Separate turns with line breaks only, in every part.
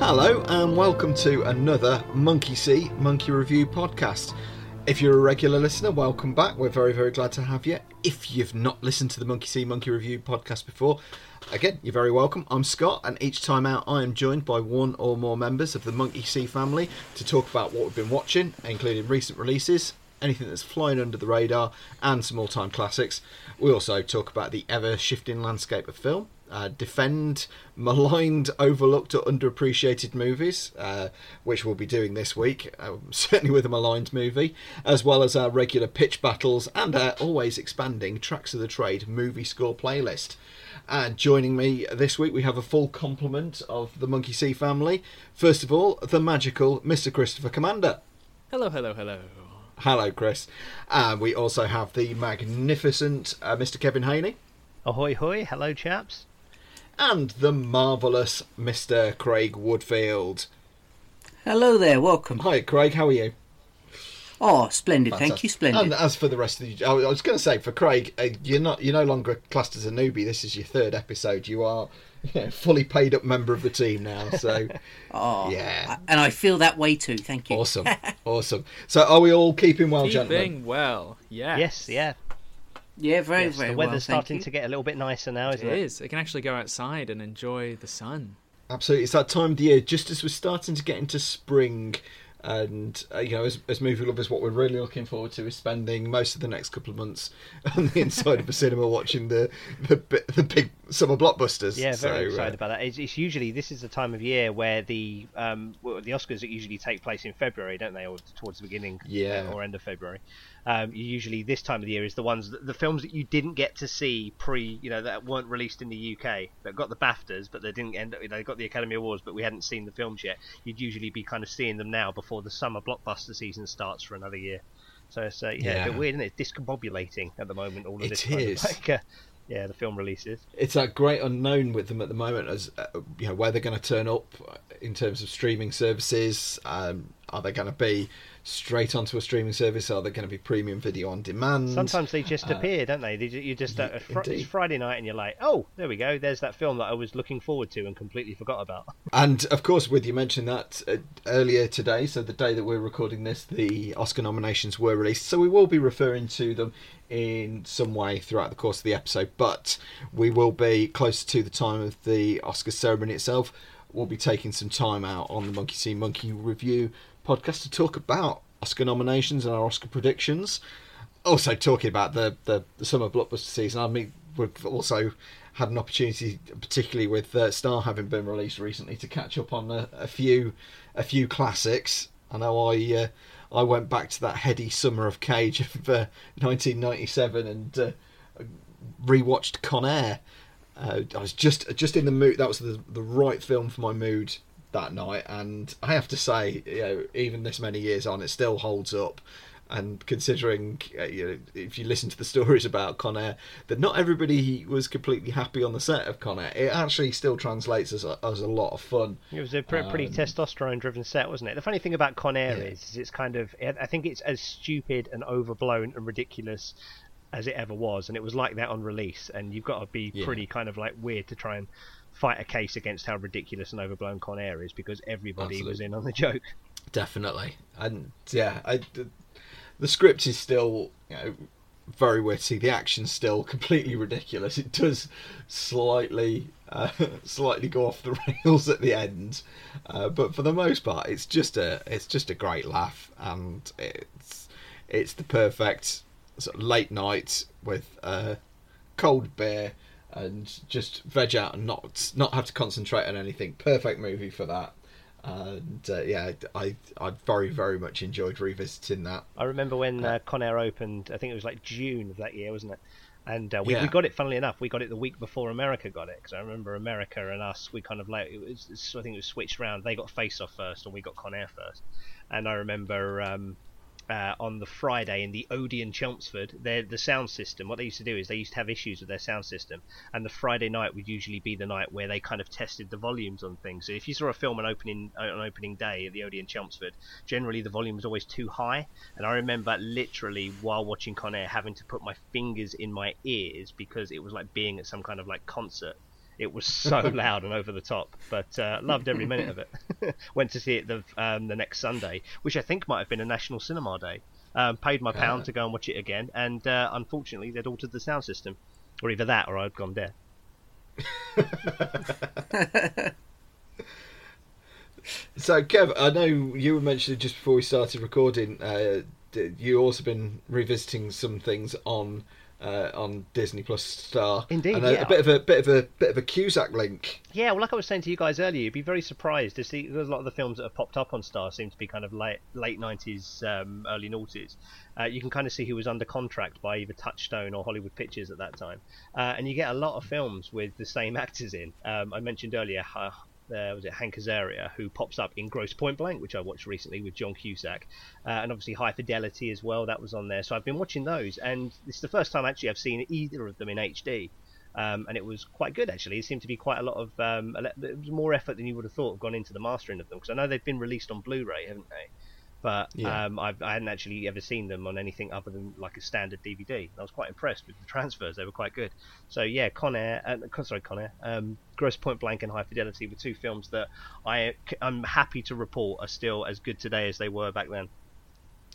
Hello, and welcome to another Monkey See, Monkey Review podcast. If you're a regular listener, welcome back. We're very, very glad to have you. If you've not listened to the Monkey See, Monkey Review podcast before, again, you're very welcome. I'm Scott, and each time out, I am joined by one or more members of the Monkey See family to talk about what we've been watching, including recent releases, anything that's flying under the radar, and some all time classics. We also talk about the ever shifting landscape of film uh, defend maligned, overlooked, or underappreciated movies, uh, which we'll be doing this week, uh, certainly with a maligned movie, as well as our regular pitch battles and our always expanding Tracks of the Trade movie score playlist. And joining me this week, we have a full complement of the Monkey See family. First of all, the magical Mr. Christopher Commander.
Hello, hello, hello.
Hello, Chris. And we also have the magnificent uh, Mr. Kevin Haney.
Ahoy, hoy. Hello, chaps
and the marvellous Mr. Craig Woodfield.
Hello there, welcome.
Hi, Craig, how are you?
Oh, splendid! Fantastic. Thank you, splendid.
And as for the rest of the, I was going to say for Craig, uh, you're not you're no longer classed as a newbie. This is your third episode. You are you know, fully paid up member of the team now. So,
oh, yeah, and I feel that way too. Thank you.
Awesome, awesome. So, are we all keeping well,
keeping
gentlemen?
Keeping well. Yes.
Yes. Yeah.
Yeah, very,
yes,
very
The weather's
well,
starting to get a little bit nicer now, isn't it?
It is. It can actually go outside and enjoy the sun.
Absolutely. It's that time of the year, just as we're starting to get into spring. And, uh, you know, as, as movie lovers, what we're really looking forward to is spending most of the next couple of months on the inside of a cinema watching the, the the big summer blockbusters.
Yeah, very
so,
excited uh, about that. It's, it's, usually, this is the time of year where the um, well, the Oscars usually take place in February, don't they? Or towards the beginning
yeah.
or end of February um, usually this time of the year is the ones that, the films that you didn't get to see pre you know that weren't released in the UK that got the BAFTAs but they didn't end up you know got the Academy Awards but we hadn't seen the films yet you'd usually be kind of seeing them now before the summer blockbuster season starts for another year so it's uh, yeah, yeah. a bit weird isn't it it's discombobulating at the moment all of
it
this
is.
Kind of like, uh, yeah, the film releases.
It's that great unknown with them at the moment, as uh, you know, where they're going to turn up in terms of streaming services. Um, are they going to be straight onto a streaming service? Are they going to be premium video on demand?
Sometimes they just uh, appear, don't they? they you just uh, fr- it's Friday night and you're like, oh, there we go. There's that film that I was looking forward to and completely forgot about.
And of course, with you mentioned that uh, earlier today, so the day that we're recording this, the Oscar nominations were released. So we will be referring to them in some way throughout the course of the episode, but we will be closer to the time of the Oscar ceremony itself. We'll be taking some time out on the Monkey See Monkey review podcast to talk about Oscar nominations and our Oscar predictions. Also, talking about the, the, the summer blockbuster season. I mean, we've also had an opportunity, particularly with uh, Star having been released recently, to catch up on a, a few a few classics. I know I uh, I went back to that heady summer of Cage of uh, 1997 and uh, rewatched Con Air. Uh, I was just just in the mood. That was the the right film for my mood that night, and I have to say, you know, even this many years on, it still holds up. And considering, uh, you know, if you listen to the stories about Con Air, that not everybody was completely happy on the set of Con Air, it actually still translates as a, as a lot of fun.
It was a pretty, pretty um, testosterone-driven set, wasn't it? The funny thing about Con Air yeah. is, is it's kind of, I think it's as stupid and overblown and ridiculous as it ever was, and it was like that on release. And you've got to be yeah. pretty kind of like weird to try and fight a case against how ridiculous and overblown Con Air is because everybody Absolutely. was in on the joke.
Definitely, and yeah, I, the, the script is still you know very witty. The action's still completely ridiculous. It does slightly uh, slightly go off the rails at the end, uh, but for the most part, it's just a it's just a great laugh, and it's it's the perfect sort of late night with uh, cold beer and just veg out and not not have to concentrate on anything. Perfect movie for that. And uh, yeah, I I very very much enjoyed revisiting that.
I remember when uh, Con Air opened. I think it was like June of that year, wasn't it? And uh, we, yeah. we got it. Funnily enough, we got it the week before America got it because I remember America and us. We kind of like it was. I think it was switched around. They got Face Off first, and we got Con Air first. And I remember um, uh, on the Friday in the Odeon Chelmsford, the sound system. What they used to do is they used to have issues with their sound system, and the Friday night would usually be the night where they kind of tested the volumes on things. So if you saw a film on opening on opening day at the Odeon Chelmsford, generally the volume was always too high. And I remember literally while watching Con Air having to put my fingers in my ears because it was like being at some kind of like concert. It was so loud and over the top, but uh, loved every minute of it. Went to see it the um, the next Sunday, which I think might have been a National Cinema Day. Um, paid my pound to go and watch it again, and uh, unfortunately they'd altered the sound system, or either that or I'd gone deaf.
so, Kev, I know you were mentioning just before we started recording, uh, you also been revisiting some things on uh, on Disney Plus Star.
Indeed,
and
a, yeah.
a bit of a bit of a bit of a Cusack link.
Yeah, well, like I was saying to you guys earlier, you'd be very surprised to see there's a lot of the films that have popped up on Star seem to be kind of late late nineties, um, early noughties. Uh, you can kind of see who was under contract by either Touchstone or Hollywood Pictures at that time, uh, and you get a lot of films with the same actors in. Um, I mentioned earlier uh, was it Hank Azaria, who pops up in Grosse Pointe Blank, which I watched recently with John Cusack, uh, and obviously High Fidelity as well. That was on there, so I've been watching those, and is the first time actually I've seen either of them in HD. Um, and it was quite good actually. It seemed to be quite a lot of um, more effort than you would have thought gone into the mastering of them because I know they've been released on Blu-ray, haven't they? But yeah. um, I, I hadn't actually ever seen them on anything other than like a standard DVD. I was quite impressed with the transfers; they were quite good. So yeah, Con Air, uh, sorry, Con Air, um, Grosse Pointe Blank and High Fidelity were two films that I I'm happy to report are still as good today as they were back then.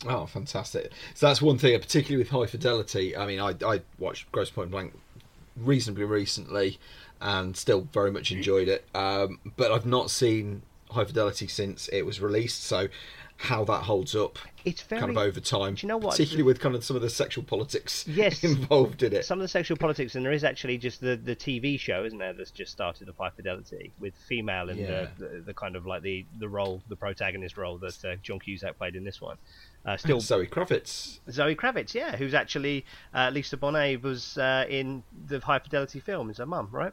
Oh, fantastic! So that's one thing, particularly with High Fidelity. I mean, I I watched Grosse Pointe Blank reasonably recently, and still very much enjoyed it. Um, but I've not seen High Fidelity since it was released, so how that holds up
it's very,
kind of over time.
Do you know what?
Particularly with kind of some of the sexual politics
yes,
involved in it.
Some of the sexual politics, and there is actually just the, the TV show, isn't there, that's just started of High Fidelity with female and yeah. the, the, the, kind of like the, the role, the protagonist role that uh, John Cusack played in this one.
Uh, still Zoe Kravitz.
Zoe Kravitz, yeah, who's actually uh, Lisa Bonet was uh, in the High Fidelity film as her mum, right?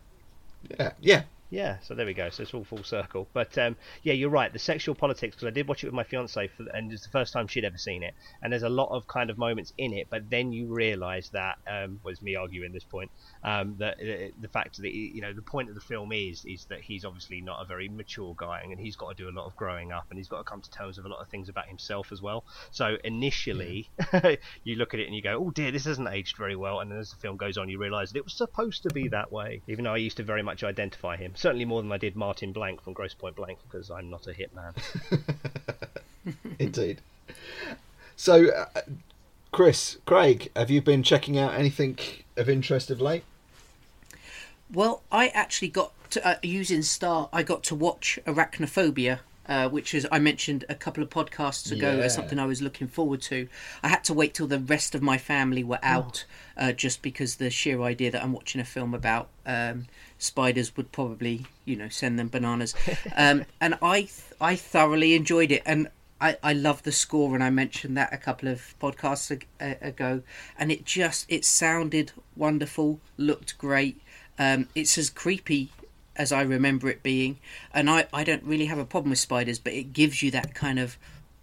Yeah, yeah,
yeah, so there we go. So it's all full circle. But um, yeah, you're right. The sexual politics, because I did watch it with my fiance, for, and it's the first time she'd ever seen it. And there's a lot of kind of moments in it, but then you realise that um, was me arguing this point. Um, that uh, the fact that you know the point of the film is is that he's obviously not a very mature guy, and he's got to do a lot of growing up, and he's got to come to terms with a lot of things about himself as well. So initially, yeah. you look at it and you go, "Oh dear, this hasn't aged very well." And then as the film goes on, you realise that it was supposed to be that way, even though I used to very much identify him certainly more than I did Martin Blank from Grosse Pointe Blank because I'm not a hitman.
Indeed. So, uh, Chris, Craig, have you been checking out anything of interest of late?
Well, I actually got to, uh, using Star. I got to watch Arachnophobia, uh, which is I mentioned a couple of podcasts ago yeah. as something I was looking forward to. I had to wait till the rest of my family were out, oh. uh, just because the sheer idea that I'm watching a film about um, spiders would probably, you know, send them bananas. Um, and I, I thoroughly enjoyed it, and I, I love the score, and I mentioned that a couple of podcasts ago, and it just it sounded wonderful, looked great. Um, it's as creepy as I remember it being, and I, I don't really have a problem with spiders, but it gives you that kind of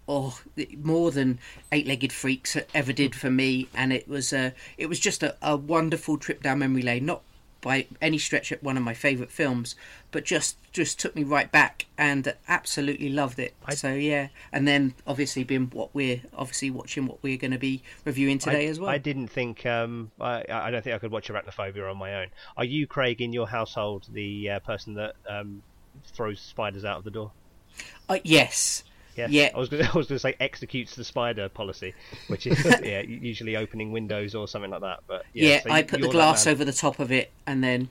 oh more than eight-legged freaks ever did for me. And it was a it was just a, a wonderful trip down memory lane. Not by any stretch of one of my favourite films, but just just took me right back and absolutely loved it. I, so yeah, and then obviously being what we're obviously watching what we're going to be reviewing today
I,
as well.
I didn't think um, I, I don't think I could watch Arachnophobia on my own. Are you, Craig, in your household the uh, person that um, throws spiders out of the door?
Uh, yes,
Yes.
Yeah.
I was going to say executes the spider policy, which is yeah, usually opening windows or something like that. But
yeah,
yeah
so I put the glass over the top of it and then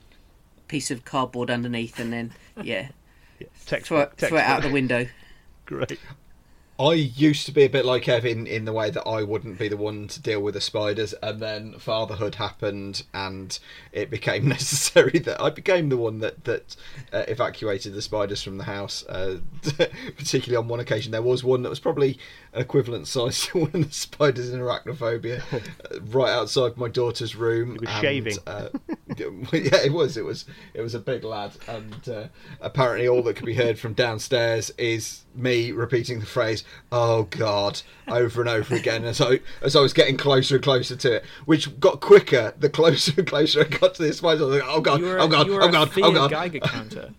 piece of cardboard underneath, and then yeah,
yeah. Textbook,
throw, throw it out the window.
Great.
I used to be a bit like Kevin in the way that I wouldn't be the one to deal with the spiders, and then fatherhood happened, and it became necessary that I became the one that that uh, evacuated the spiders from the house. Uh, particularly on one occasion, there was one that was probably an equivalent size to one of the spiders in arachnophobia, uh, right outside my daughter's room.
It was and, shaving. Uh,
yeah, it was. It was. It was a big lad, and uh, apparently all that could be heard from downstairs is me repeating the phrase oh god, over and over again as I as I was getting closer and closer to it, which got quicker the closer and closer I got to this place. I was like, oh god,
You were,
oh god, oh
a
god, oh god.
Geiger counter.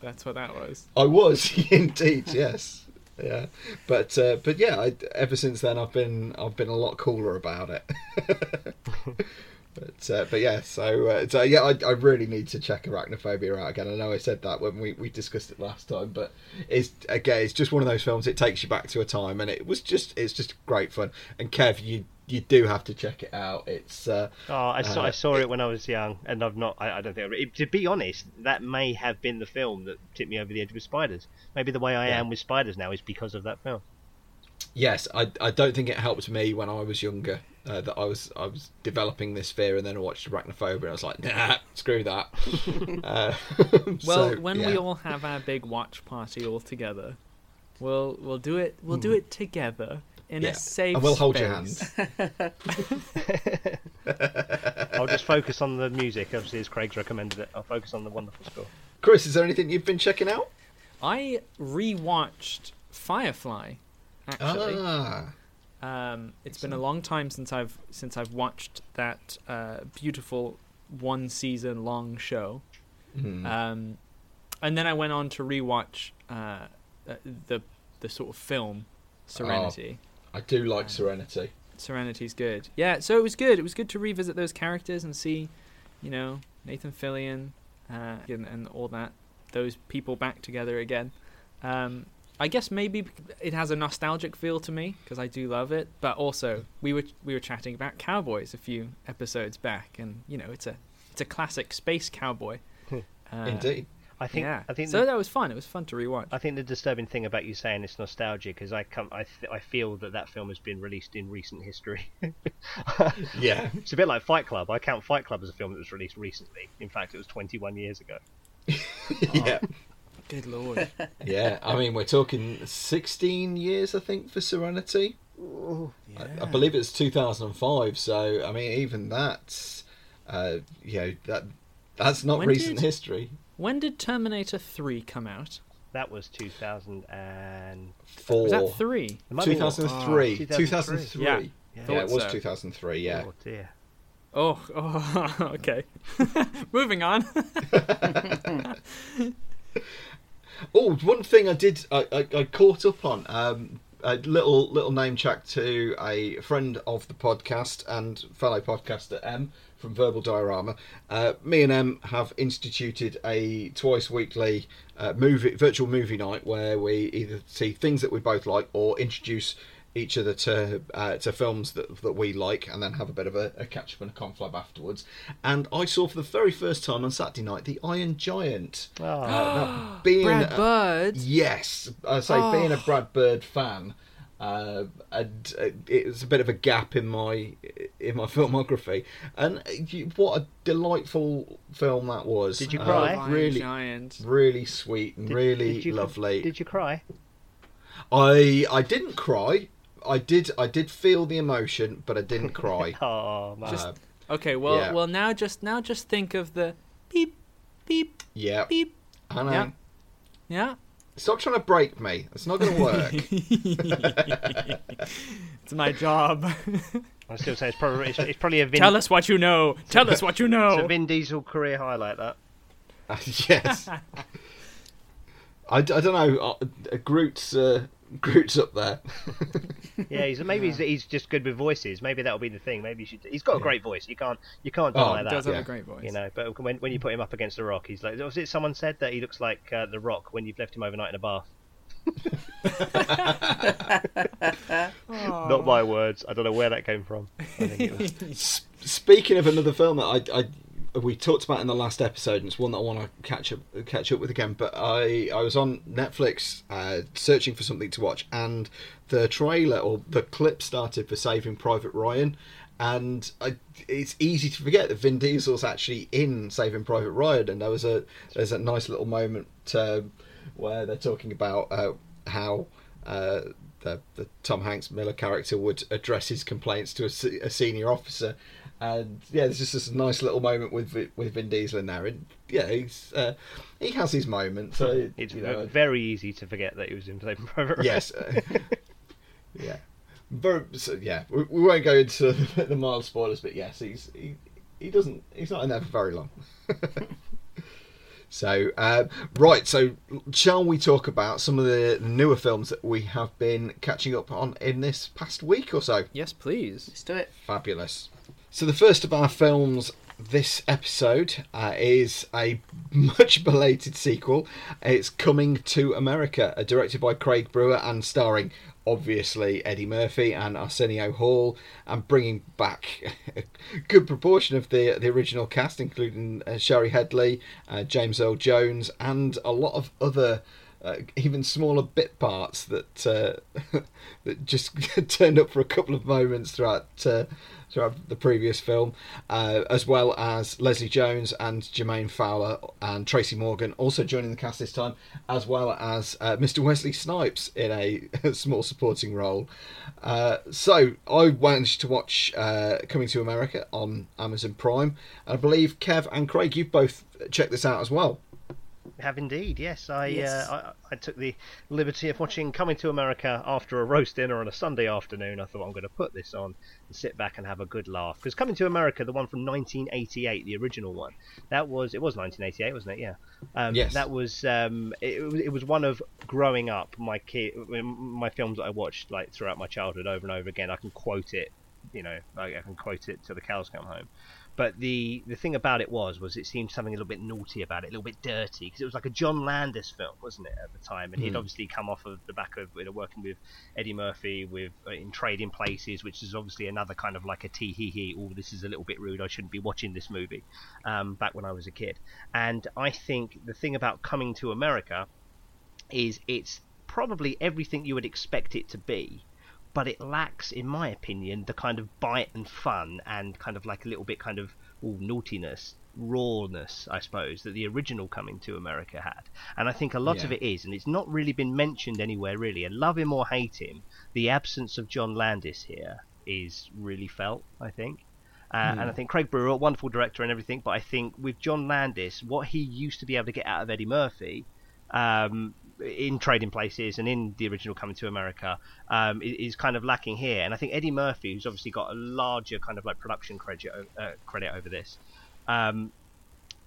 That's what that was.
I was indeed, yes, yeah. But uh, but yeah, I, ever since then I've been I've been a lot cooler about it. but uh, but yeah, so uh, so yeah, I, I really need to check Arachnophobia out again. I know I said that when we, we discussed it last time, but it's again it's just one of those films. It takes you back to a time, and it was just it's just great fun. And Kev, you you do have to check it out. It's uh,
Oh, I saw,
Uh,
I saw it when I was young, and I've not. I, I don't think. I, to be honest, that may have been the film that tipped me over the edge with spiders. Maybe the way I
Yeah.
am with spiders now is because of that film.
Yes, I, I don't think it helped me when I was younger uh, that I was I was developing this fear, and then I watched Arachnophobia, and I was like, nah, screw that. uh,
Well,
so,
when we all have our big watch party all together, we'll we'll do it. We'll do it together in
Hmm. Yeah,
a safe.
and we'll hold your
space.
I'll just focus on the music, obviously, as Craig's recommended it. I'll focus on the wonderful score.
Chris, is there anything you've been checking out?
I rewatched Firefly. Actually,
Ah,
um, it's been a long time since I've since I've watched that uh, beautiful one season long show.
hmm.
Um, and then I went on to rewatch uh, uh, the the sort of film Serenity.
I do like Serenity.
Serenity's good. Yeah, so it was good. It was good to revisit those characters and see, you know, Nathan Fillion uh, and, and all that, those people back together again. Um, I guess maybe it has a nostalgic feel to me because I do love it. But also, we were we were chatting about cowboys a few episodes back, and you know, it's a it's a classic space cowboy. Uh,
Indeed.
I think.
yeah.
I think.
so
the,
that was fun. It was fun to rewatch.
I think the disturbing thing about you saying it's nostalgic is I come. I th- I feel that that film has been released in recent history.
Yeah.
it's a bit like Fight Club. I count Fight Club as a film that was released recently. In fact, it was 21 years ago.
yeah.
Good lord.
Yeah. I mean, we're talking 16 years, I think, for Serenity. I, I believe it's 2005. So, I mean, even that's, uh, you know, that that's not
When
recent
did-
history.
when did Terminator Three come out?
That was 2000 and
For
Was that three?
it might
2003.
Oh,
2003.
Yeah.
Yeah.
Yeah, it was
so.
2003. Yeah.
Oh dear.
Oh, oh okay. Moving on.
Oh, one thing I did, I, I, I caught up on um, a little little name check to a friend of the podcast and fellow podcaster M from Verbal Diorama. Uh, me and M have instituted a twice weekly uh, movie virtual movie night where we either see things that we both like or introduce each other to uh, to films that that we like, and then have a bit of a, a catch up and a conflab afterwards. And I saw for the very first time on Saturday night the Iron Giant.
Oh,
Uh, being
Brad
a-
Bird.
Yes, I say being a Brad Bird fan, uh, and uh, it's a bit of a gap in my in my filmography. And uh, you- what a delightful film that was!
Did you
Uh,
cry?
Iron
really,
Giant.
really sweet and
Did-
really
did you,
lovely.
Did you cry?
I I didn't cry. I did I did feel the emotion, but I didn't cry.
Oh man.
Just-
Uh,
Okay, well,
Yeah.
well, now just now just think of the beep, beep,
yeah,
beep.
I know.
Yeah. Yeah,
Stop trying to break me. It's not going to work.
it's my job.
I still say it's probably it's, it's probably a Vin,
Tell us what you know. Tell us what you
it's a
know.
Vin Diesel career highlight. That.
yes. I, I don't know. Uh, Groot's uh, Groot's up there.
Yeah, he's maybe he's, he's just good with voices. Maybe that'll be the thing. Maybe you should. He's got a great voice. You can't you can't
Oh,
deny
he
that.
Does have
Yeah.
a great voice.
You know, but when when you put him up against the Rock, he's like. Was it someone said that he looks like uh, the Rock when you've left him overnight in a bath? Not my words. I don't know where that came from. I think it was.
S- Speaking of another film that I, I we talked about in the last episode, and it's one that I want to catch up catch up with again. But I I was on Netflix uh, searching for something to watch, and the trailer or the clip started for Saving Private Ryan. And I, it's easy to forget that Vin Diesel's actually in Saving Private Ryan, and there was a there's a nice little moment uh, where they're talking about uh, how uh, the, the Tom Hanks Miller character would address his complaints to a, a senior officer, and yeah, there's just this nice little moment with with Vin Diesel in there, and yeah, he's uh, he has his moments. So
It's
you know,
very easy to forget that he was in Saving Private Ryan.
yes, uh, yeah. Very, so, yeah, we, we won't go into the mild spoilers, but yes, he's he, he doesn't he's not in there for very long. So uh, right, so shall we talk about some of the newer films that we have been catching up on in this past week or so?
Yes, please.
Let's do it.
Fabulous. So the first of our films this episode uh, is a much belated sequel. It's Coming to America, uh, directed by Craig Brewer and starring obviously Eddie Murphy and Arsenio Hall, and bringing back a good proportion of the the original cast, including uh, Shari Headley, uh, James Earl Jones, and a lot of other. Uh, even smaller bit parts that uh, that just turned up for a couple of moments throughout uh, throughout the previous film, uh, as well as Leslie Jones and Jermaine Fowler and Tracy Morgan also joining the cast this time, as well as uh, Mr. Wesley Snipes in a, small supporting role. Uh, so I managed to watch Coming to America on Amazon Prime. I believe Kev and Craig, you've both checked this out as well.
Have indeed, yes. I,
Yes.
Uh, I I took the liberty of watching Coming to America after a roast dinner on a Sunday afternoon. I thought I'm going to put this on and sit back and have a good laugh. Because Coming to America, the one from 1988, the original one, that was it was 1988, wasn't it? Yeah. Um,
Yes.
That was um, it, it was- it was one of growing up my kid my films that I watched like throughout my childhood over and over again. I can quote it, you know, I, I can quote it till the cows come home. But the the thing about it was was it seemed something a little bit naughty about it, a little bit dirty because it was like a John Landis film, wasn't it, at the time? And he'd
Hmm.
obviously come off of the back of you know, working with Eddie Murphy with uh, in Trading Places, which is obviously another kind of like a tee hee hee. Oh, this is a little bit rude. I shouldn't be watching this movie. Um, back when I was a kid, and I think the thing about coming to America is it's probably everything you would expect it to be but it lacks, in my opinion, the kind of bite and fun and kind of like a little bit kind of ooh, naughtiness, rawness, I suppose, that the original Coming to America had. And I think a lot of it is, and it's not really been mentioned anywhere really. And love him or hate him, the absence of John Landis here is really felt, I think. Uh, And I think Craig Brewer, wonderful director and everything, but I think with John Landis, what he used to be able to get out of Eddie Murphy, um, in Trading Places and in the original Coming to America, um, is kind of lacking here. And I think Eddie Murphy, who's obviously got a larger kind of like production credit uh, credit over this, um,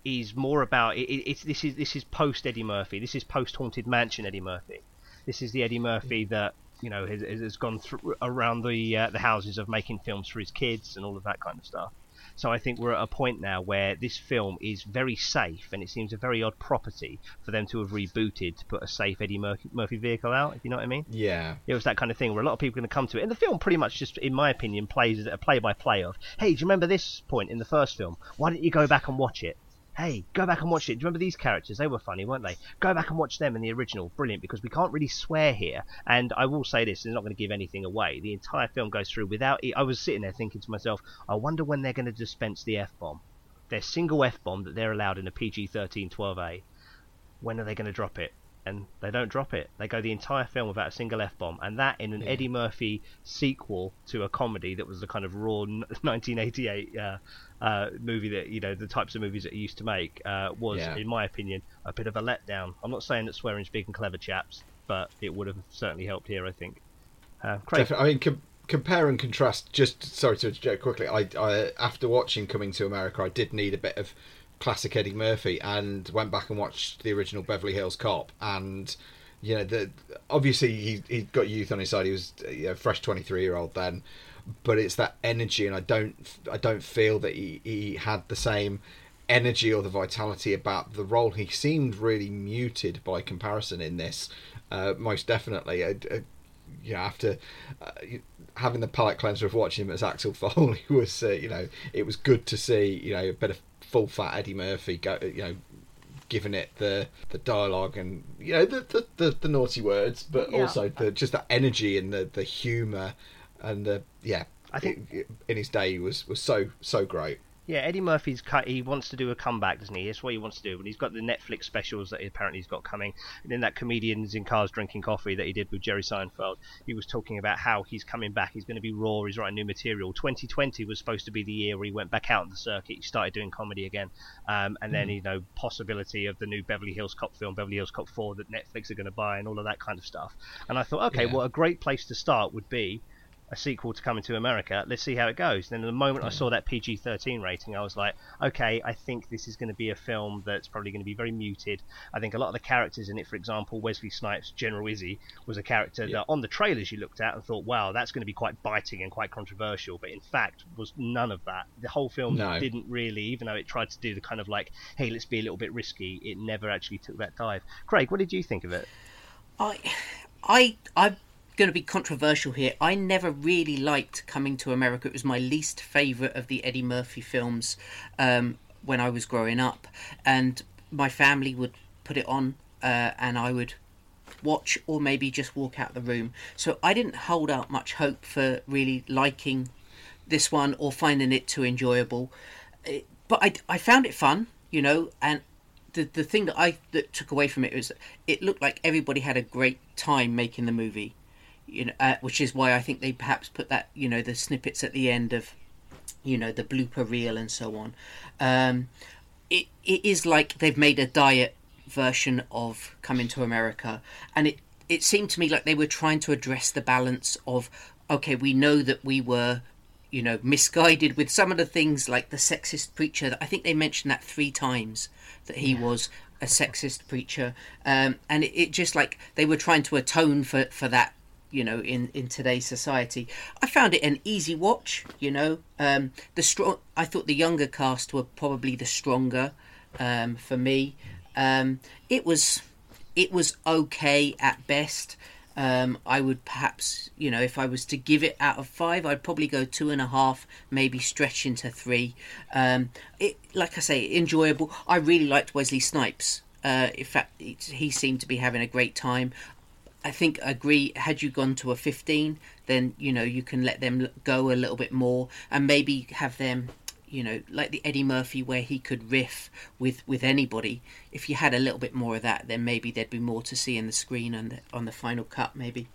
is more about it, it- it's this is this is post Eddie Murphy. This is post Haunted Mansion Eddie Murphy. This is the Eddie Murphy that you know has, has gone through around the uh, the houses of making films for his kids and all of that kind of stuff. So I think we're at a point now where this film is very safe, and it seems a very odd property for them to have rebooted to put a safe Eddie Murphy, Murphy vehicle out. If you know what I mean?
Yeah.
It was that kind of thing where a lot of people are going to come to it, and the film pretty much just, in my opinion, plays a play-by-play of, hey, do you remember this point in the first film? Why don't you go back and watch it? Hey, go back and watch it. Do you remember these characters? They were funny, weren't they? Go back and watch them in the original. Brilliant, because we can't really swear here. And I will say this, it's not going to give anything away. The entire film goes through without. I was sitting there thinking to myself, I wonder when they're going to dispense the f bomb. Their single f bomb that they're allowed in a PG-13 12A. When are they going to drop it? And they don't drop it. They go the entire film without a single f bomb, and that in an
Yeah.
Eddie Murphy sequel to a comedy that was the kind of raw 1988 uh, uh, movie that you know the types of movies that he used to make uh, was,
Yeah.
in my opinion, a bit of a letdown. I'm not saying that swearing's big and clever, chaps, but it would have certainly helped here. I think. Uh, Craig.
I mean, com- compare and contrast. Just sorry to interject quickly. I, I after watching Coming to America, I did need a bit of classic Eddie Murphy, and went back and watched the original Beverly Hills Cop, and you know, the obviously he he got youth on his side. He was you know, fresh twenty three year old then, but it's that energy, and I don't I don't feel that he he had the same energy or the vitality about the role. He seemed really muted by comparison in this. Uh, most definitely. Uh, uh, you know, after uh, having the palate cleanser of watching him as Axel Foley was, uh, you know, it was good to see, you know, a bit of full fat Eddie Murphy go, you know, giving it the the dialogue and you know the the, the, the naughty words, but
Yeah.
also the just the energy and the the humour and the yeah.
I think-
it- in his day was was so so great.
Yeah, Eddie Murphy's cut. He wants to do a comeback, doesn't he? That's what he wants to do. And he's got the Netflix specials that he apparently he's got coming. And then that comedians in cars drinking coffee that he did with Jerry Seinfeld, he was talking about how he's coming back. He's going to be raw. He's writing new material. 2020 was supposed to be the year where he went back out on the circuit. He started doing comedy again. Um, and then
Mm.
you know possibility of the new Beverly Hills Cop film, Beverly Hills Cop 4, that Netflix are going to buy, and all of that kind of stuff. And I thought, okay,
Yeah.
well, a great place to start would be a sequel to Coming to America. Let's see how it goes. Then the moment I hmm. saw that PG-13 rating, I was like, okay, I think this is going to be a film that's probably going to be very muted. I think a lot of the characters in it, for example, Wesley Snipes' General Izzy was a character
Yeah.
that on the trailers you looked at and thought, wow, that's going to be quite biting and quite controversial. But in fact, was none of that. The whole film
No.
didn't really, even though it tried to do the kind of like, hey, let's be a little bit risky. It never actually took that dive. Craig, what did you think of it?
I, I, I'm going to be controversial here. I never really liked Coming to America. It was my least favourite of the Eddie Murphy films um, when I was growing up, and my family would put it on, uh, and I would watch or maybe just walk out the room. So I didn't hold out much hope for really liking this one or finding it too enjoyable. But I, I found it fun, you know, and the the thing that I that took away from it was it looked like everybody had a great time making the movie, you know, uh, which is why I think they perhaps put that you know the snippets at the end of, you know, the blooper reel and so on. Um, it it is like they've made a diet version of Coming to America, and it it seemed to me like they were trying to address the balance of okay, we know that we were you know misguided with some of the things like the sexist preacher. That I think they mentioned that three times that he was a sexist preacher. Um, and it, it just like they were trying to atone for for that you know in in today's society i found it an easy watch you know um the strong i thought the younger cast were probably the stronger um for me um it was it was okay at best um, I would perhaps, you know, if I was to give it out of five, I'd probably go two and a half, maybe stretch into three. Um, it, like I say, enjoyable. I really liked Wesley Snipes. Uh, in fact, he seemed to be having a great time. I think I agree. Had you gone to a fifteen, then you know you can let them go a little bit more, and maybe have them you know, like the Eddie Murphy where he could riff with with anybody. If you had a little bit more of that, then maybe there'd be more to see in the screen and the, on the final cut, maybe.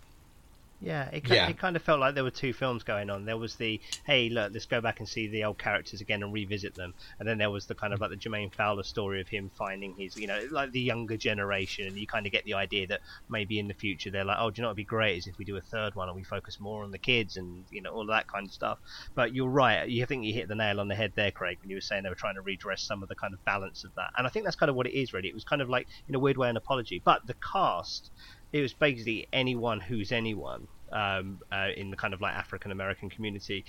Yeah, it, ki-
Yeah.
it kind of felt like there were two films going on. There was the hey, look, let's go back and see the old characters again and revisit them, and then there was the kind of like the Jermaine Fowler story of him finding his, you know, like the younger generation, and you kind of get the idea that maybe in the future they're like, oh, do you know what'd be great is if we do a third one and we focus more on the kids and you know all that kind of stuff. But you're right, you think you hit the nail on the head there, Craig, when you were saying they were trying to redress some of the kind of balance of that, and I think that's kind of what it is really. It was kind of like in a weird way an apology, but the cast it was basically anyone who's anyone um, uh, in the kind of like African American community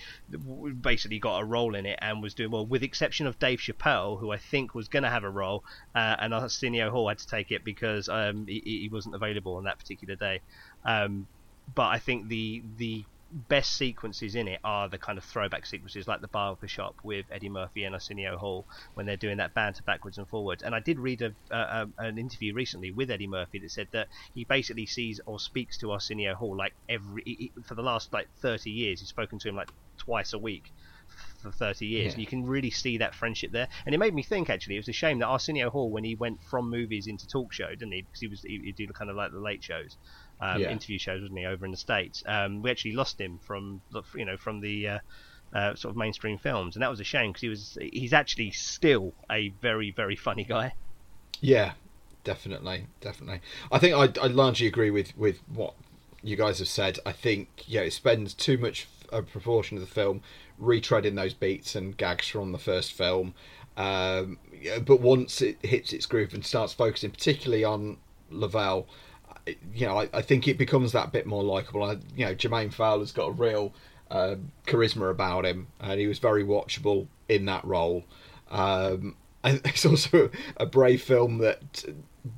basically got a role in it and was doing well, with the exception of Dave Chappelle, who I think was going to have a role, uh, and Arsenio Hall had to take it because um, he, he wasn't available on that particular day. Um, but I think the the best sequences in it are the kind of throwback sequences like the barber shop with Eddie Murphy and Arsenio Hall when they're doing that banter backwards and forwards. And I did read a, uh, an interview recently with Eddie Murphy that said that he basically sees or speaks to Arsenio Hall like every he- he- for the last like 30 years. He's spoken to him like twice a week for 30 years.
Yeah.
And you can really see that friendship there. And it made me think actually, it was a shame that Arsenio Hall, when he went from movies into talk show, didn't he? Because he was he, he did kind of like the late shows, um,
Yeah.
interview shows, wasn't he, over in the states? Um, we actually lost him from the- you know from the. Uh, uh, sort of mainstream films, and that was a shame because he was he's actually still a very very funny guy.
Yeah, definitely, definitely. I think I, I largely agree with with what you guys have said. I think yeah, it spends too much a proportion of the film retreading those beats and gags from the first film. Um, but once it hits its groove and starts focusing particularly on Lavelle, you know, I, I think it becomes that bit more likable. I, you know, Jermaine Fowler's got a real uh, charisma about him, and he was very watchable in that role. Um, and it's also a brave film that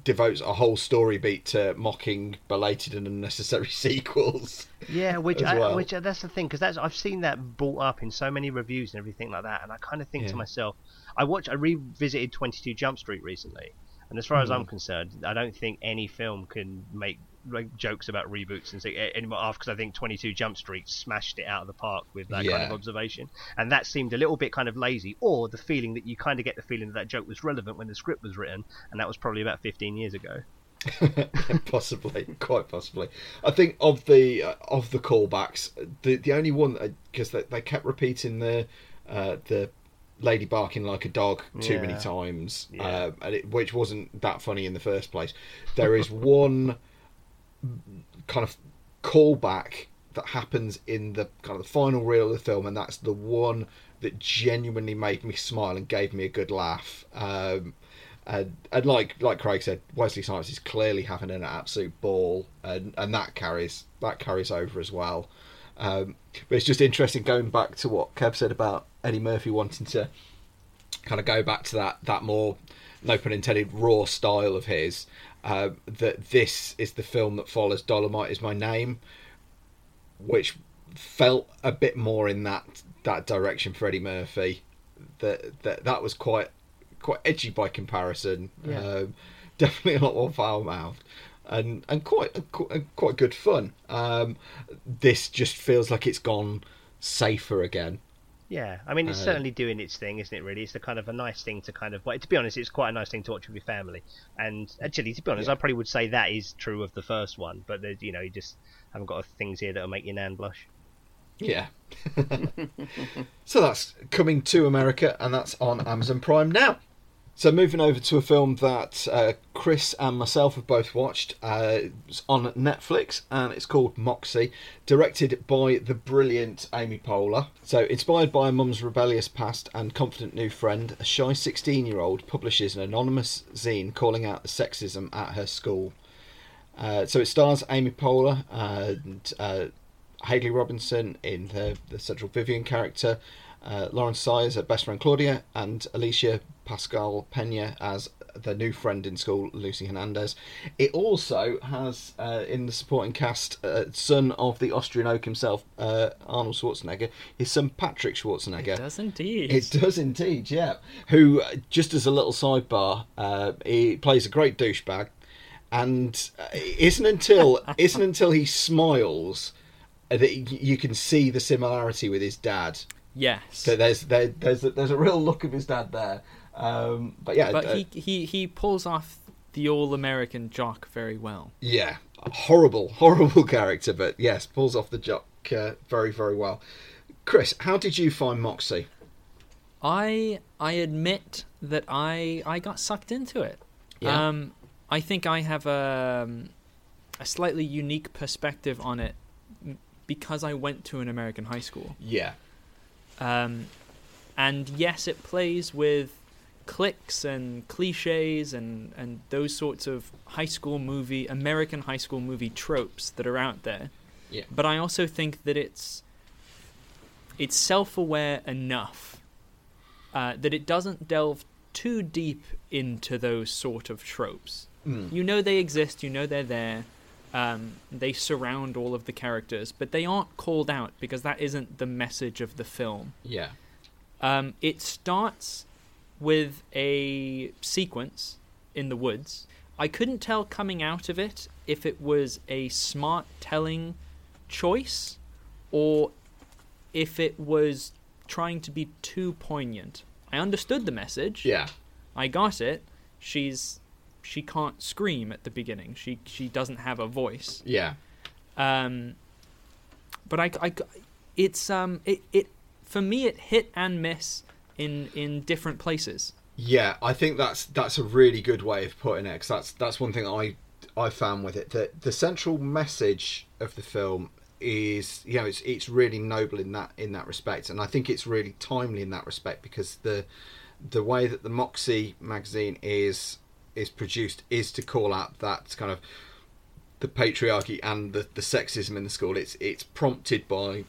devotes a whole story beat to mocking belated and unnecessary sequels.
Yeah, which
as
I, which that's the thing because that's I've seen that brought up in so many reviews and everything like that, and I kind of think to myself, I watched, I revisited Twenty Two Jump Street recently, and as far as
Hmm.
I'm concerned, I don't think any film can make like jokes about reboots and things anymore after because I think 22 Jump Street smashed it out of the park with that kind of observation, and that seemed a little bit kind of lazy, or the feeling that you kind of get the feeling that that joke was relevant when the script was written, and that was probably about 15 years ago.
possibly, quite possibly. I think of the uh, of the callbacks, the the only one because they, they kept repeating the uh, the lady barking like a dog too many times,
Yeah.
uh, and it, which wasn't that funny in the first place. There is one kind of callback that happens in the kind of the final reel of the film, and that's the one that genuinely made me smile and gave me a good laugh. Um, and, and like like Craig said, Wesley Snipes is clearly having an absolute ball, and, and that carries that carries over as well. Um, but it's just interesting going back to what Kev said about Eddie Murphy wanting to kind of go back to that that more no pun intended raw style of his. Uh, that this is the film that follows Dolemite is my name, which felt a bit more in that that direction for Eddie Murphy. That that that was quite quite edgy by comparison.
Yeah.
Um, definitely a lot more foul mouthed. And and quite quite quite good fun. Um, this just feels like it's gone safer again.
Yeah, I mean, it's
Uh,
certainly doing its thing, isn't it? Really, it's the kind of a nice thing to kind of. Well, to be honest, it's quite a nice thing to watch with your family. And actually, to be honest,
Yeah.
I probably would say that is true of the first one. But there's, you know, you just haven't got things here that'll make your nan blush.
Yeah. so that's coming to America, and that's on Amazon Prime now. So moving over to a film that uh, Chris and myself have both watched. Uh, it's on Netflix, and it's called Moxie, directed by the brilliant Amy Poehler. So inspired by a mum's rebellious past and confident new friend, a shy 16-year-old publishes an anonymous zine calling out the sexism at her school. Uh, so it stars Amy Poehler and uh, Hadley Robinson in the, the central Vivian character, uh, Lauren Sayers as best friend Claudia, and Alycia Pascual Peña as the new friend in school, Lucy Hernandez. It also has uh, in the supporting cast uh, son of the Austrian oak himself, uh, Arnold Schwarzenegger, his son Patrick Schwarzenegger.
It does indeed.
It does indeed, yeah. Who, uh, just as a little sidebar, uh, he plays a great douchebag, and uh, it isn't until isn't until he smiles that you can see the similarity with his dad.
Yes.
So there's there, there's a, there's a real look of his dad there. Um, but yeah,
but
uh,
he, he he pulls off the all-American jock very well.
yeah, horrible, horrible character, but yes, pulls off the jock uh, very very well. Chris, how did you find Moxie?
I I admit that I I got sucked into it.
Yeah.
Um, I think I have a a slightly unique perspective on it because I went to an American high school.
Yeah,
Um, and yes, it plays with cliques and cliches and, and those sorts of high school movie, American high school movie tropes that are out there.
Yeah.
But I also think that it's it's self-aware enough uh, that it doesn't delve too deep into those sort of tropes.
Mm.
You know they exist. You know they're there. Um, they surround all of the characters, but they aren't called out because that isn't the message of the film.
yeah,
Um, it starts with a sequence in the woods. I couldn't tell coming out of it if it was a smart telling choice or if it was trying to be too poignant. I understood the message.
yeah,
I got it. She's she can't scream at the beginning. She she doesn't have a voice.
yeah.
Um, but I, I, it's um, it, it for me it hit and miss in in different places.
Yeah, I think that's that's a really good way of putting it. 'cause that's that's one thing I I found with it that the central message of the film is you know it's it's really noble in that in that respect, and I think it's really timely in that respect because the the way that the Moxie magazine is is produced is to call out that kind of the patriarchy and the, the sexism in the school. It's it's prompted by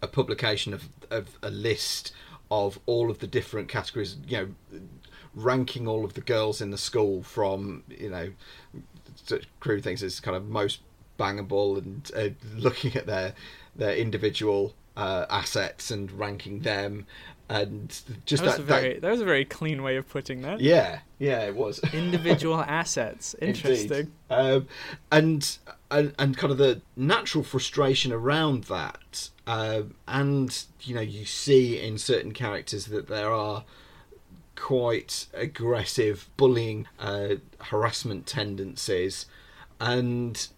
a publication of, of a list of all of the different categories, you know, ranking all of the girls in the school from, you know, such crude things as kind of most bangable and uh, looking at their their individual uh, assets and ranking them, and just
That was
that,
a
that-
very that was a very clean way of putting that.
yeah, yeah, it was
Individual assets. Interesting.
Um, and, and and kind of the natural frustration around that, um, and you know, you see in certain characters that there are quite aggressive bullying, uh, harassment tendencies, and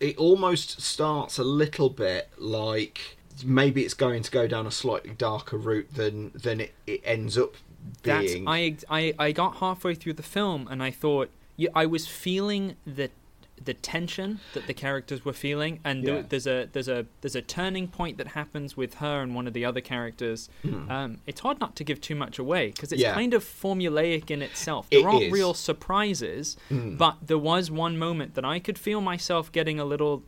it almost starts a little bit like maybe it's going to go down a slightly darker route than than it, it ends up being.
I, I I got halfway through the film and I thought yeah, I was feeling the the tension that the characters were feeling and
Yeah.
there's a there's a there's a turning point that happens with her and one of the other characters. Um, it's hard not to give too much away because it's.
Yeah.
kind of formulaic in itself.
It
There aren't
is.
Real surprises, but there was one moment that I could feel myself getting a little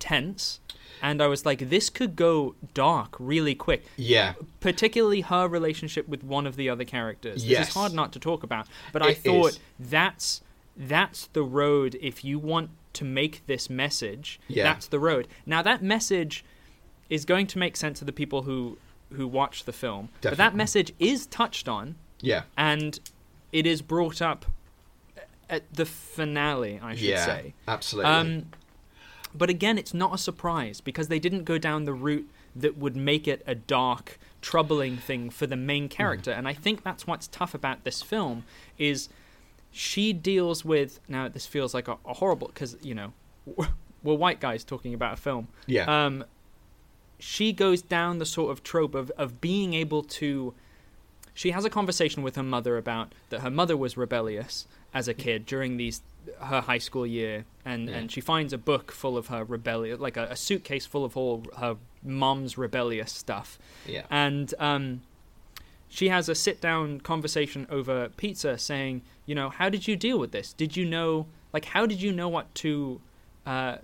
tense. And I was like, this could go dark really quick
yeah,
particularly her relationship with one of the other characters. This
Yes.
is hard not to talk about, but I thought
is.
that's that's the road if you want to make this message.
Yeah.
That's the road. Now that message is going to make sense to the people who who watch the film. But that message is touched on
yeah,
and it is brought up at the finale, I should
yeah,
say.
absolutely.
Um, but again, it's not a surprise because they didn't go down the route that would make it a dark, troubling thing for the main character. And I think that's what's tough about this film is she deals with now. This feels like a, a horrible because you know we're white guys talking about a film.
yeah,
Um, she goes down the sort of trope of, of being able to. She has a conversation with her mother about that her mother was rebellious as a kid during these her high school year, and,
Yeah.
and she finds a book full of her rebellion, like a, a suitcase full of all her mom's rebellious stuff,
yeah,
and um, she has a sit down conversation over pizza saying, you know, how did you deal with this? Did you know, like, how did you know what to uh,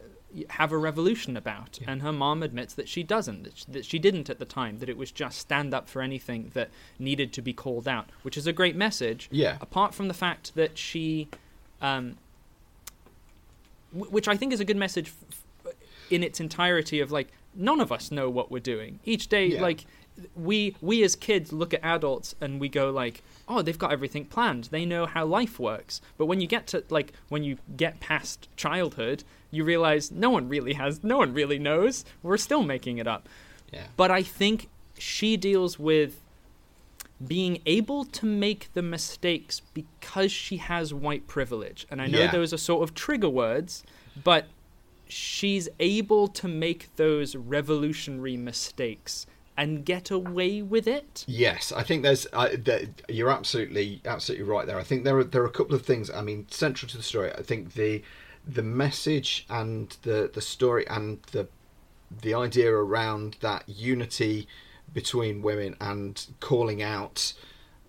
have a revolution about?
Yeah.
And her mom admits that she doesn't, that she, that she didn't at the time, that it was just stand up for anything that needed to be called out, which is a great message.
yeah,
Apart from the fact that she, um, w- which I think is a good message f- in its entirety of like none of us know what we're doing each day.
Yeah.
Like we we as kids look at adults and we go like, oh, they've got everything planned. They know how life works. But when you get to like when you get past childhood, you realize no one really has, no one really knows. We're still making it up.
yeah.
But I think she deals with being able to make the mistakes because she has white privilege. And I know
Yeah.
those are sort of trigger words, but she's able to make those revolutionary mistakes and get away with it.
Yes, I think there's. Uh, you're absolutely, absolutely right there. I think there are there are a couple of things. I mean, central to the story. I think the the message and the the story and the the idea around that unity between women and calling out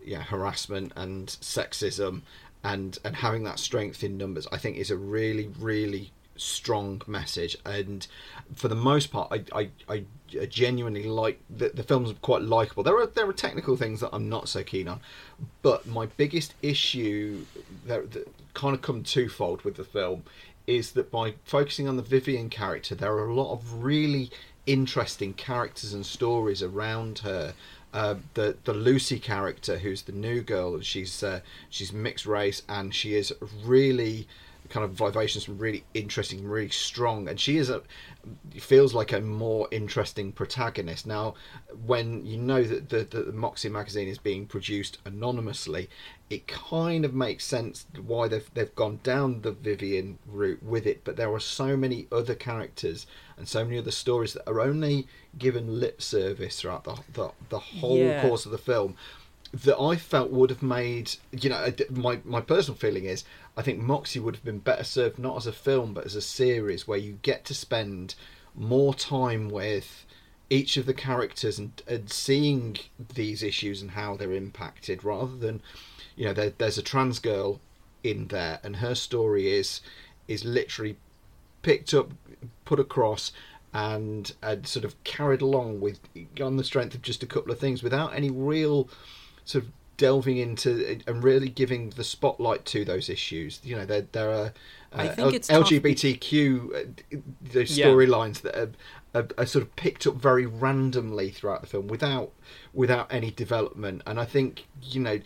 yeah harassment and sexism and and having that strength in numbers i think is a really really strong message and for the most part i i, I genuinely like the, the film's quite likable there are there are technical things that i'm not so keen on but my biggest issue that, that kind of come twofold with the film is that by focusing on the Vivian character, there are a lot of really interesting characters and stories around her. Uh, the the Lucy character, who's the new girl, she's uh, she's mixed race and she is really kind of vivacious and really interesting, really strong, and she is a feels like a more interesting protagonist. Now, when you know that the, the Moxie magazine is being produced anonymously, it kind of makes sense why they've they've gone down the Vivian route with it. But there are so many other characters and so many other stories that are only given lip service throughout the the, the whole
Yeah.
course of the film that I felt would have made you know my my personal feeling is I think Moxie would have been better served not as a film but as a series where you get to spend more time with each of the characters and, and seeing these issues and how they're impacted rather than you know there, there's a trans girl in there and her story is is literally picked up put across and and sort of carried along with on the strength of just a couple of things without any real sort of delving into and really giving the spotlight to those issues. You know, there there are uh, L- LGBTQ uh, the
Yeah.
storylines that are, are, are sort of picked up very randomly throughout the film without without any development. And I think you know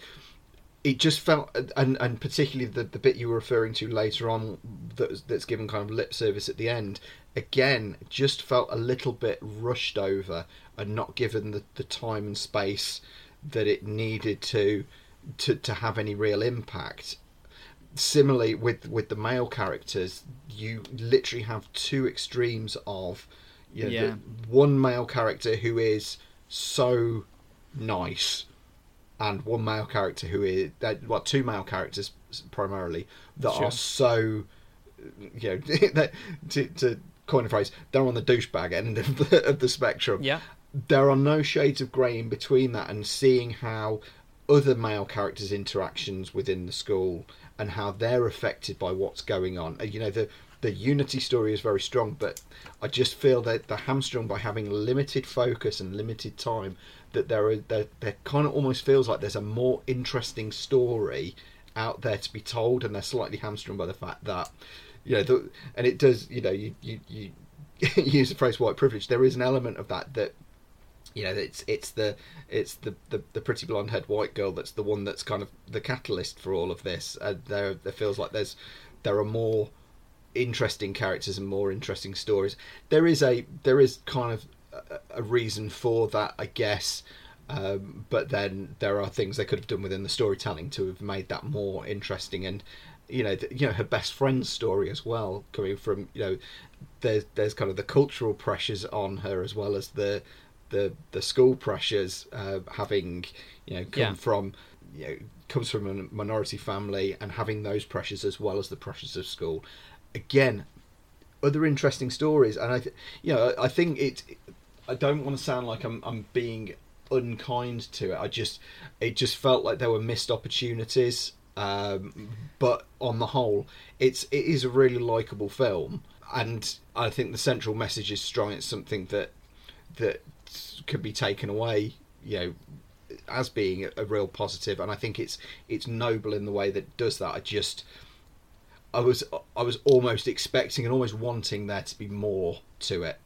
it just felt and and particularly the the bit you were referring to later on that's that's given kind of lip service at the end again just felt a little bit rushed over and not given the, the time and space that it needed to to to have any real impact similarly with with the male characters you literally have two extremes of you know,
Yeah.
the, one male character who is so nice and one male character who is well two male characters primarily that
Sure.
are so you know to, to coin a phrase they're on the douchebag end of the, of the spectrum
Yeah.
There are no shades of grey in between that and seeing how other male characters interactions within the school and how they're affected by what's going on. Uh, you know the the unity story is very strong but i just feel that they're hamstrung by having limited focus and limited time that there are there, there kind of almost feels like there's a more interesting story out there to be told and they're slightly hamstrung by the fact that you know the, and it does you know you you, you use the phrase white privilege. There is an element of that that you know it's it's the it's the, the the pretty blonde haired white girl that's the one that's kind of the catalyst for all of this. Uh, there there feels like there's there are more interesting characters and more interesting stories. There is a there is kind of a, a reason for that i guess um, but then there are things they could have done within the storytelling to have made that more interesting and you know th- you know her best friend's story as well coming from you know there's there's kind of the cultural pressures on her as well as the the the school pressures uh, having you know come
Yeah.
from you know comes from a minority family and having those pressures as well as the pressures of school. Again other interesting stories and i th- you know i, think it i don't want to sound like i'm i'm being unkind to it. I just it just felt like there were missed opportunities um, but on the whole it's it is a really likable film and i think the central message is strong. It's something that that could be taken away you know as being a, real positive. And i think it's it's noble in the way that it does that. I just i was i was almost expecting and almost wanting there to be more to it.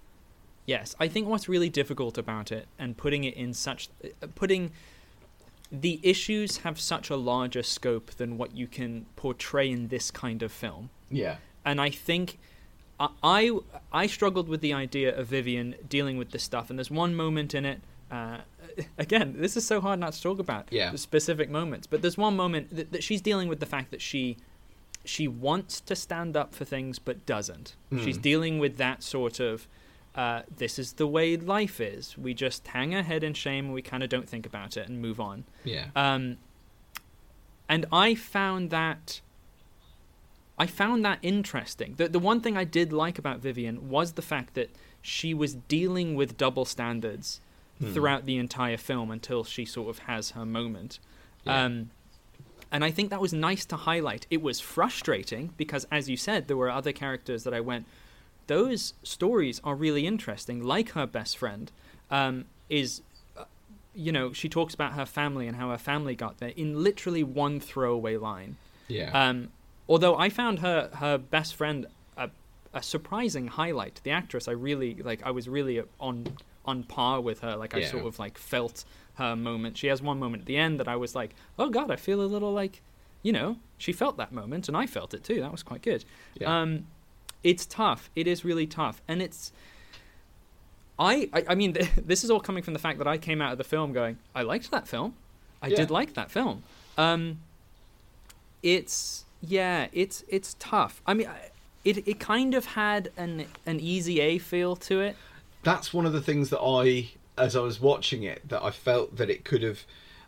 Yes, I think what's really difficult about it and putting it in such uh, putting the issues have such a larger scope than what you can portray in this kind of film.
yeah.
And I think I I, struggled with the idea of Vivian dealing with this stuff and there's one moment in it uh, again, this is so hard not to talk about
Yeah.
specific moments, but there's one moment that, that she's dealing with the fact that she she wants to stand up for things but doesn't. She's
Mm.
dealing with that sort of uh, this is the way life is. We just hang our head in shame and we kind of don't think about it and move on.
yeah
Um, and I found that I found that interesting. The the one thing I did like about Vivian was the fact that she was dealing with double standards
Hmm.
throughout the entire film until she sort of has her moment.
Yeah.
Um, and I think that was nice to highlight. It was frustrating because, as you said, there were other characters that I went, those stories are really interesting. Like her best friend um, is, uh, you know, she talks about her family and how her family got there in literally one throwaway line.
yeah
Um, although I found her her best friend a, a surprising highlight. The actress, I really like. I was really on on par with her. Like I
Yeah.
sort of like felt her moment. She has one moment at the end that I was like, oh god, I feel a little like, you know, she felt that moment and I felt it too. That was quite good.
Yeah.
Um, it's tough. It is really tough, and it's. I, I, I mean, this is all coming from the fact that I came out of the film going, I liked that film. I
Yeah.
did like that film. Um, it's yeah, it's it's tough. I mean, it it kind of had an an easy A feel to it.
that's one of the things that I, as I was watching it, that I felt that it could have.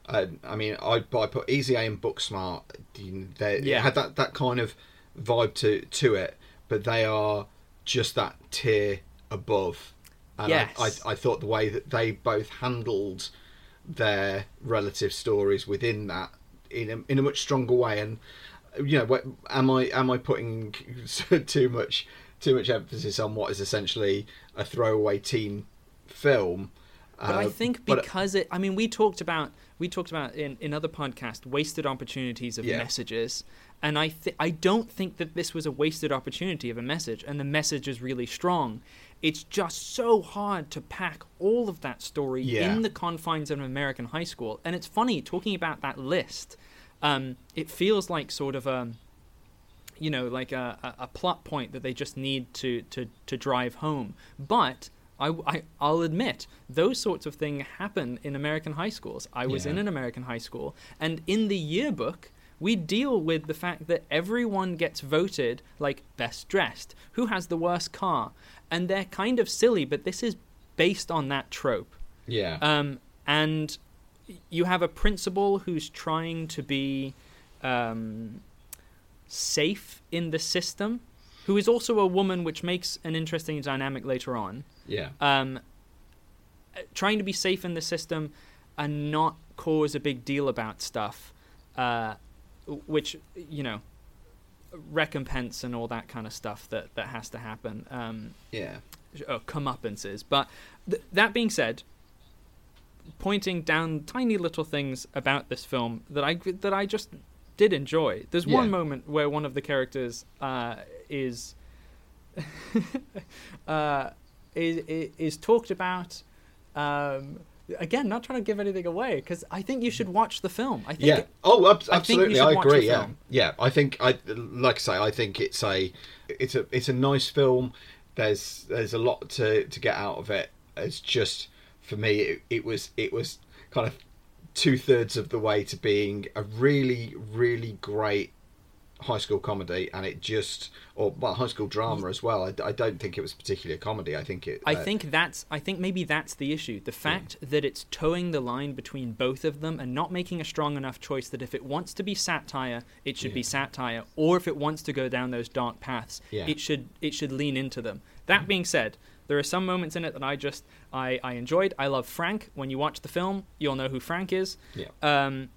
Uh, I mean, I, I put Easy A and Booksmart. They
Yeah.
it had that, that kind of vibe to to it, but they are just that tier above. And
Yes.
I, I, I thought the way that they both handled their relative stories within that in a, in a much stronger way, and you know, am I am I putting too much too much emphasis on what is essentially a throwaway teen film?
But I
Uh,
think
but-
because it, I mean, we talked about we talked about in, in other podcasts wasted opportunities of
Yeah.
messages, and I th- I don't think that this was a wasted opportunity of a message, and the message is really strong. It's just so hard to pack all of that story
Yeah.
in the confines of an American high school, and it's funny talking about that list. Um, it feels like sort of a you know, like a, a, plot point that they just need to, to, to drive home. But I, I, I'll admit, those sorts of things happen in American high schools. I was
Yeah.
in an American high school, and in the yearbook, we deal with the fact that everyone gets voted like best dressed, who has the worst car, and they're kind of silly, but this is based on that trope.
Yeah.
Um, and you have a principal who's trying to be um, safe in the system, who is also a woman, which makes an interesting dynamic later on.
yeah.
Um, trying to be safe in the system and not cause a big deal about stuff, uh, which you know, recompense and all that kind of stuff that that has to happen. Um,
Yeah.
uh, comeuppances. But th- that being said, pointing down tiny little things about this film that I that I just did enjoy. There's one moment where one of the characters uh, is, uh, is is is talked about. Um, again, not trying to give anything away because I think you should watch the film. I think
Yeah. Oh, ab-
I think
absolutely.
should
I agree. Yeah.
film.
Yeah. I think I like I say. I think it's a it's a it's a nice film. There's there's a lot to to get out of it. It's just for me, it, it was it was kind of two thirds of the way to being a really really great high school comedy, and it just or well high school drama as well. I, I don't think it was particularly a comedy. I think it.
I
uh,
think that's I think maybe that's the issue. The fact that it's toeing the line between both of them and not making a strong enough choice that if it wants to be satire, it should be satire, or if it wants to go down those dark paths,
Yeah.
it should it should lean into them. That being said, there are some moments in it that I just I, I enjoyed. I love Frank. When you watch the film, you'll know who Frank is.
Yeah.
Um,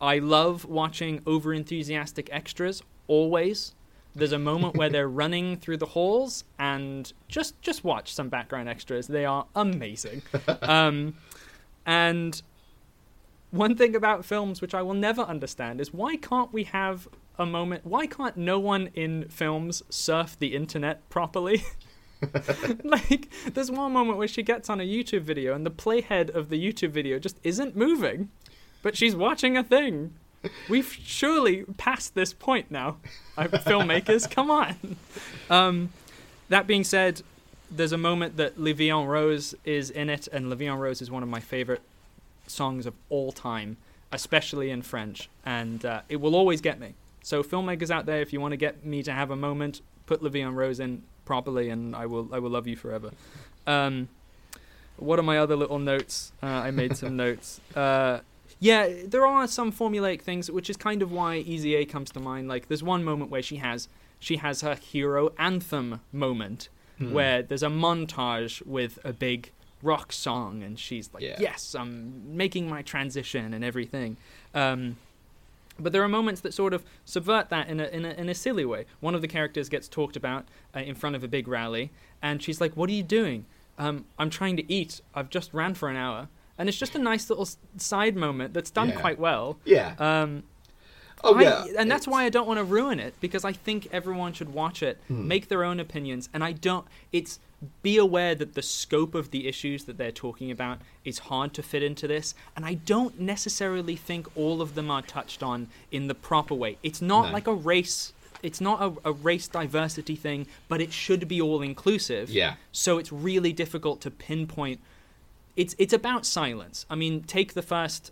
I love watching over enthusiastic extras always. There's a moment where they're running through the halls and just just watch some background extras. They are amazing. um, and one thing about films which I will never understand is why can't we have a moment why can't no one in films surf the internet properly? like there's one moment where she gets on a YouTube video and the playhead of the YouTube video just isn't moving, but she's watching a thing. We've surely passed this point now. Uh, filmmakers, come on. Um, that being said, there's a moment that La Vie en Rose is in it, and La Vie en Rose is one of my favorite songs of all time, especially in French, and uh, it will always get me. So, filmmakers out there, if you want to get me to have a moment, put La Vie en Rose in properly, and I will I will love you forever. Um, what are my other little notes? Uh, I made some notes. Uh, yeah, there are some formulaic things, which is kind of why Easy A comes to mind. Like, there's one moment where she has she has her hero anthem moment,
Hmm.
where there's a montage with a big rock song, and she's like,
Yeah.
"Yes, I'm making my transition and everything." Um, but there are moments that sort of subvert that in a, in a, in a silly way. One of the characters gets talked about uh, in front of a big rally, and she's like, What are you doing? Um, I'm trying to eat. I've just ran for an hour. And it's just a nice little side moment that's done
Yeah.
quite well.
Yeah.
Um,
oh
I-
yeah.
and that's why I don't want to ruin it because I think everyone should watch it,
Hmm.
make their own opinions, and I don't. It's be aware that the scope of the issues that they're talking about is hard to fit into this, and I don't necessarily think all of them are touched on in the proper way. It's not
No.
like a race. It's not a, a race diversity thing, but it should be all inclusive.
Yeah.
So it's really difficult to pinpoint. It's it's about silence. I mean, take the first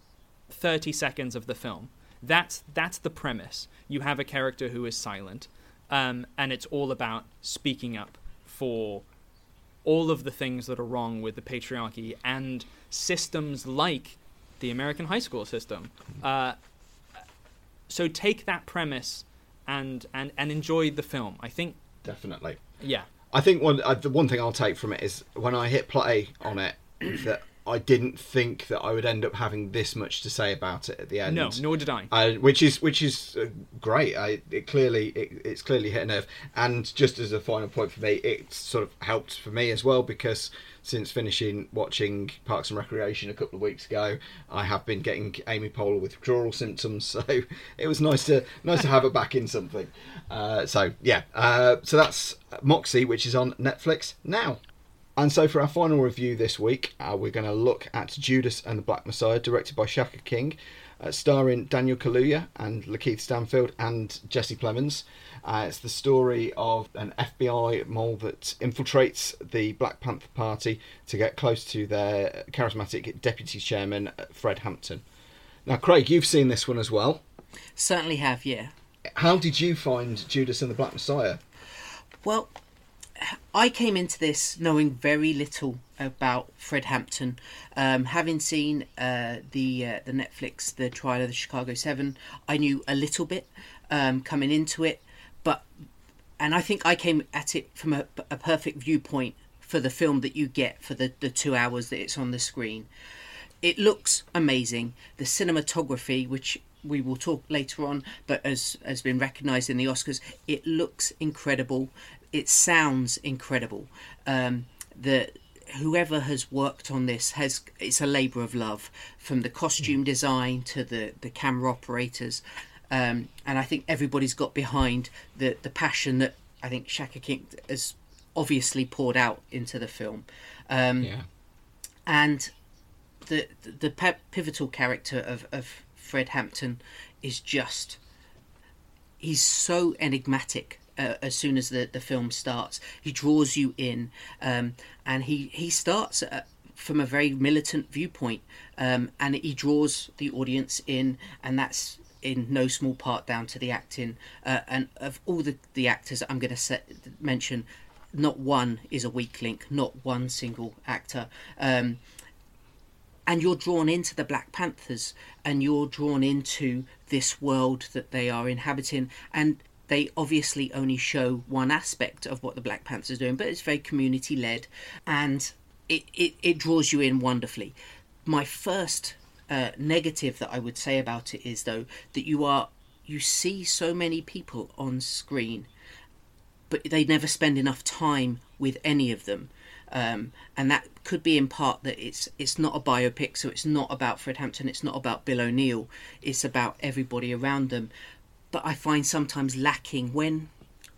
thirty seconds of the film. That's that's the premise. You have a character who is silent, um, and it's all about speaking up for all of the things that are wrong with the patriarchy and systems like the American high school system. Uh, so take that premise and and and enjoy the film. I think,
Definitely.
yeah,
I think one uh, the one thing I'll take from it is when I hit play on it that I didn't think that I would end up having this much to say about it at the end.
no, nor did I.
Uh, which is which is uh, great. I it clearly it, it's clearly hit a nerve. And just as a final point for me, it sort of helped for me as well because since finishing watching Parks and Recreation a couple of weeks ago, I have been getting Amy Poehler withdrawal symptoms. So it was nice to nice to have her back in something. Uh, so yeah, uh, so that's Moxie, which is on Netflix now. And so for our final review this week, uh, we're going to look at Judas and the Black Messiah, directed by Shaka King, uh, starring Daniel Kaluuya and Lakeith Stanfield and Jesse Plemons. Uh, it's the story of an FBI mole that infiltrates the Black Panther Party to get close to their charismatic deputy chairman, Fred Hampton. Now, Craig, you've seen this one as well.
Certainly have, yeah.
How did you find Judas and the Black Messiah?
Well, I came into this knowing very little about Fred Hampton. Um, having seen uh, the uh, the Netflix The Trial of the Chicago Seven, I knew a little bit um, coming into it, but and I think I came at it from a, a perfect viewpoint for the film that you get for the, the two hours that it's on the screen. It looks amazing. The cinematography, which we will talk later on, but as has been recognised in the Oscars, it looks incredible. It sounds incredible. Um, the whoever has worked on this has it's a labour of love, from the costume design to the the camera operators, um, and I think everybody's got behind the the passion that I think Shaka King has obviously poured out into the film. Um,
Yeah.
and the the pe- pivotal character of, of Fred Hampton is just he's so enigmatic uh, as soon as the, the film starts. He draws you in um, and he he starts uh, from a very militant viewpoint um, and he draws the audience in and that's in no small part down to the acting uh, and of all the, the actors I'm going to mention not one is a weak link not one single actor. Um, and you're drawn into the Black Panthers and you're drawn into this world that they are inhabiting and they obviously only show one aspect of what the Black Panthers are doing, but it's very community led and it, it, it draws you in wonderfully. My first uh, negative that I would say about it is though that you are you see so many people on screen but they never spend enough time with any of them um, and that could be in part that it's it's not a biopic, so it's not about Fred Hampton, it's not about Bill O'Neill, it's about everybody around them. But I find sometimes lacking when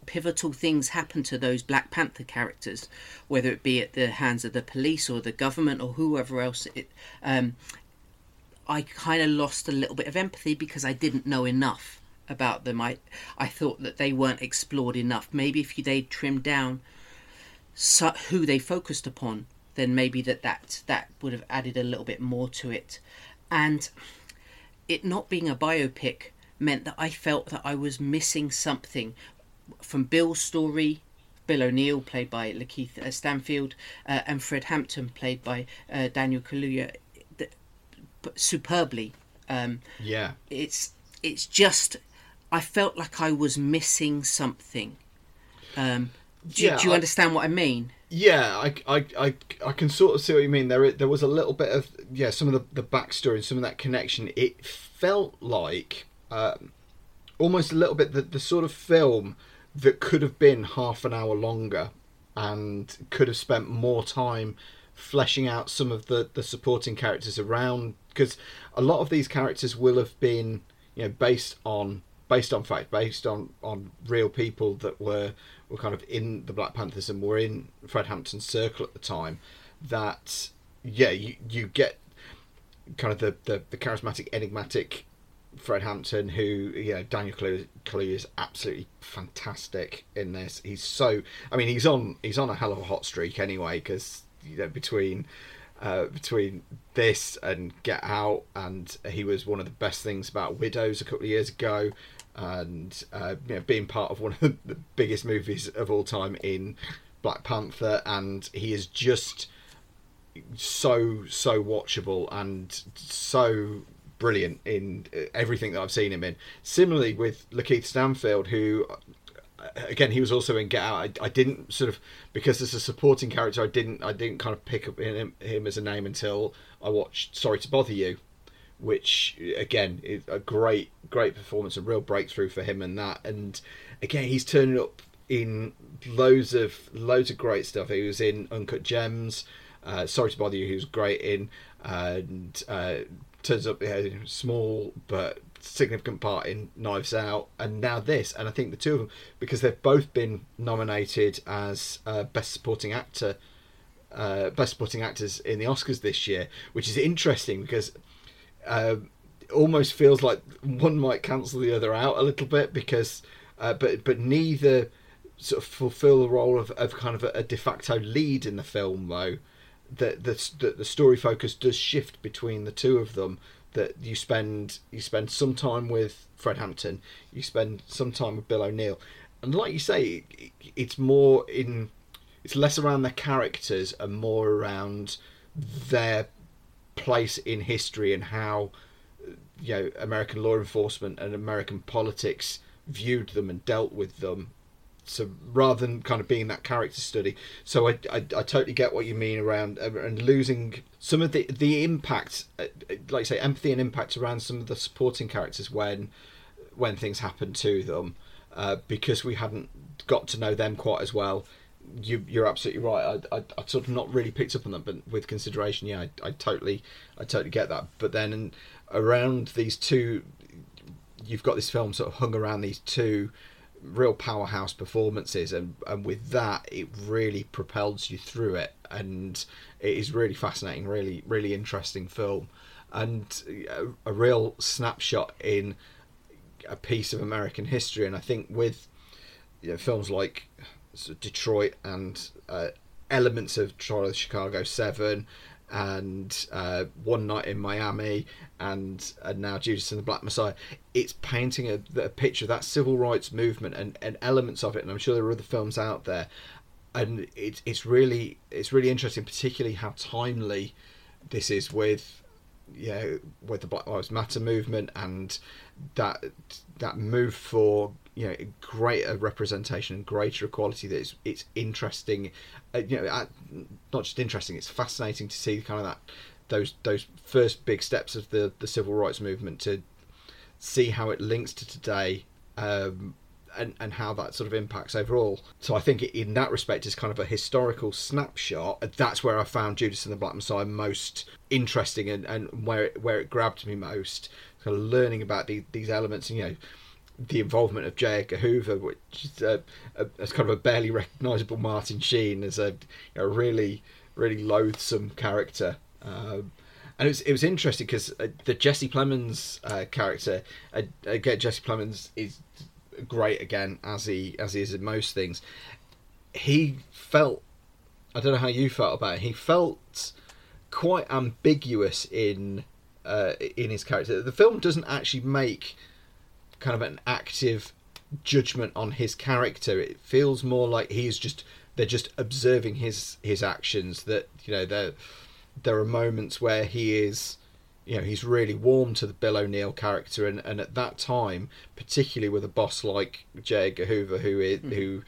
pivotal things happen to those Black Panther characters, whether it be at the hands of the police or the government or whoever else. It, um, I kind of lost a little bit of empathy because I didn't know enough about them. I I thought that they weren't explored enough. Maybe if they trimmed down who they focused upon, then maybe that, that that would have added a little bit more to it. And it not being a biopic meant that I felt that I was missing something from Bill's story. Bill O'Neill, played by Lakeith uh, Stanfield, uh, and Fred Hampton, played by uh, Daniel Kaluuya, th- superbly. Um,
Yeah.
it's it's just I felt like I was missing something. Um, do,
Yeah,
do you
I-
understand what I mean?
Yeah, I, I, I, I can sort of see what you mean. There, there was a little bit of yeah, some of the the backstory and some of that connection. It felt like um, almost a little bit the, the sort of film that could have been half an hour longer and could have spent more time fleshing out some of the the supporting characters around because a lot of these characters will have been you know based on based on fact based on on real people that were were kind of in the Black Panthers and were in Fred Hampton's circle at the time that yeah you you get kind of the the, the charismatic enigmatic Fred Hampton, who you know Daniel Kaluuya Kaluuya is absolutely fantastic in this. He's so, I mean, he's on he's on a hell of a hot streak anyway because you know between uh, between this and Get Out, and he was one of the best things about Widows a couple of years ago, and uh, you know being part of one of the biggest movies of all time in Black Panther, and he is just so so watchable and so brilliant in uh, everything that I've seen him in. Similarly with Lakeith Stanfield, who uh, again he was also in Get Out. I, I didn't sort of because as a supporting character, I didn't I didn't kind of pick up him, him as a name until I watched Sorry to Bother You, which again is a great great performance, a real breakthrough for him and that. And again, he's turning up in loads of loads of great stuff. He was in Uncut Gems. uh, Sorry to Bother You, he was great in, and uh, turns up a small but significant part in Knives Out, and now this. And I think the two of them, because they've both been nominated as uh, Best Supporting Actor, uh, Best Supporting Actors in the Oscars this year, which is interesting because. Uh, almost feels like one might cancel the other out a little bit because uh, but but neither sort of fulfill the role of, of kind of a, a de facto lead in the film though that the, the the story focus does shift between the two of them that you spend you spend some time with Fred Hampton you spend some time with Bill O'Neill and like you say it, it's more in it's less around their characters and more around their place in history and how you know American law enforcement and American politics viewed them and dealt with them. So rather than kind of being that character study, so I, I, I totally get what you mean around uh, and losing some of the the impact, uh, like I say, empathy and impact around some of the supporting characters when when things happen to them, uh, because we hadn't got to know them quite as well. You, you're absolutely right. I, I, I sort of not really picked up on that, but with consideration, yeah, I, I totally, I totally get that. But then around these two you've got this film sort of hung around these two real powerhouse performances and and with that it really propels you through it and it is really fascinating really really interesting film and a, a real snapshot in a piece of American history and I think with you know, films like Detroit and uh, elements of Trial of Chicago 7 and uh, One Night in Miami, and, and now Judas and the Black Messiah. It's painting a, a, picture of that civil rights movement and, and elements of it, and I'm sure there are other films out there. And it's it's really it's really interesting, particularly how timely this is with know, with the Black Lives Matter movement and that that move for you know greater representation and greater equality that it's, it's interesting uh, you know not just interesting it's fascinating to see kind of that those those first big steps of the the civil rights movement to see how it links to today um, and and how that sort of impacts overall. So I think in that respect, it's kind of a historical snapshot. That's where I found Judas and the Black Messiah most interesting and, and where it, where it grabbed me most. Kind of learning about the, these elements, and, you know, the involvement of J. Edgar Hoover, which is a, a, as kind of a barely recognisable Martin Sheen as a, a really really loathsome character. Um, and it was it was interesting because uh, the Jesse Plemons uh, character, uh, again Jesse Plemons is great again as he as he is in most things. He felt I don't know how you felt about it. He felt quite ambiguous in uh, in his character. The film doesn't actually make kind of an active judgment on his character. It feels more like he's just they're just observing his his actions. That you know there there are moments where he is you know he's really warm to the Bill O'Neill character, and, and at that time, particularly with a boss like J. Edgar Hoover, who is, mm. who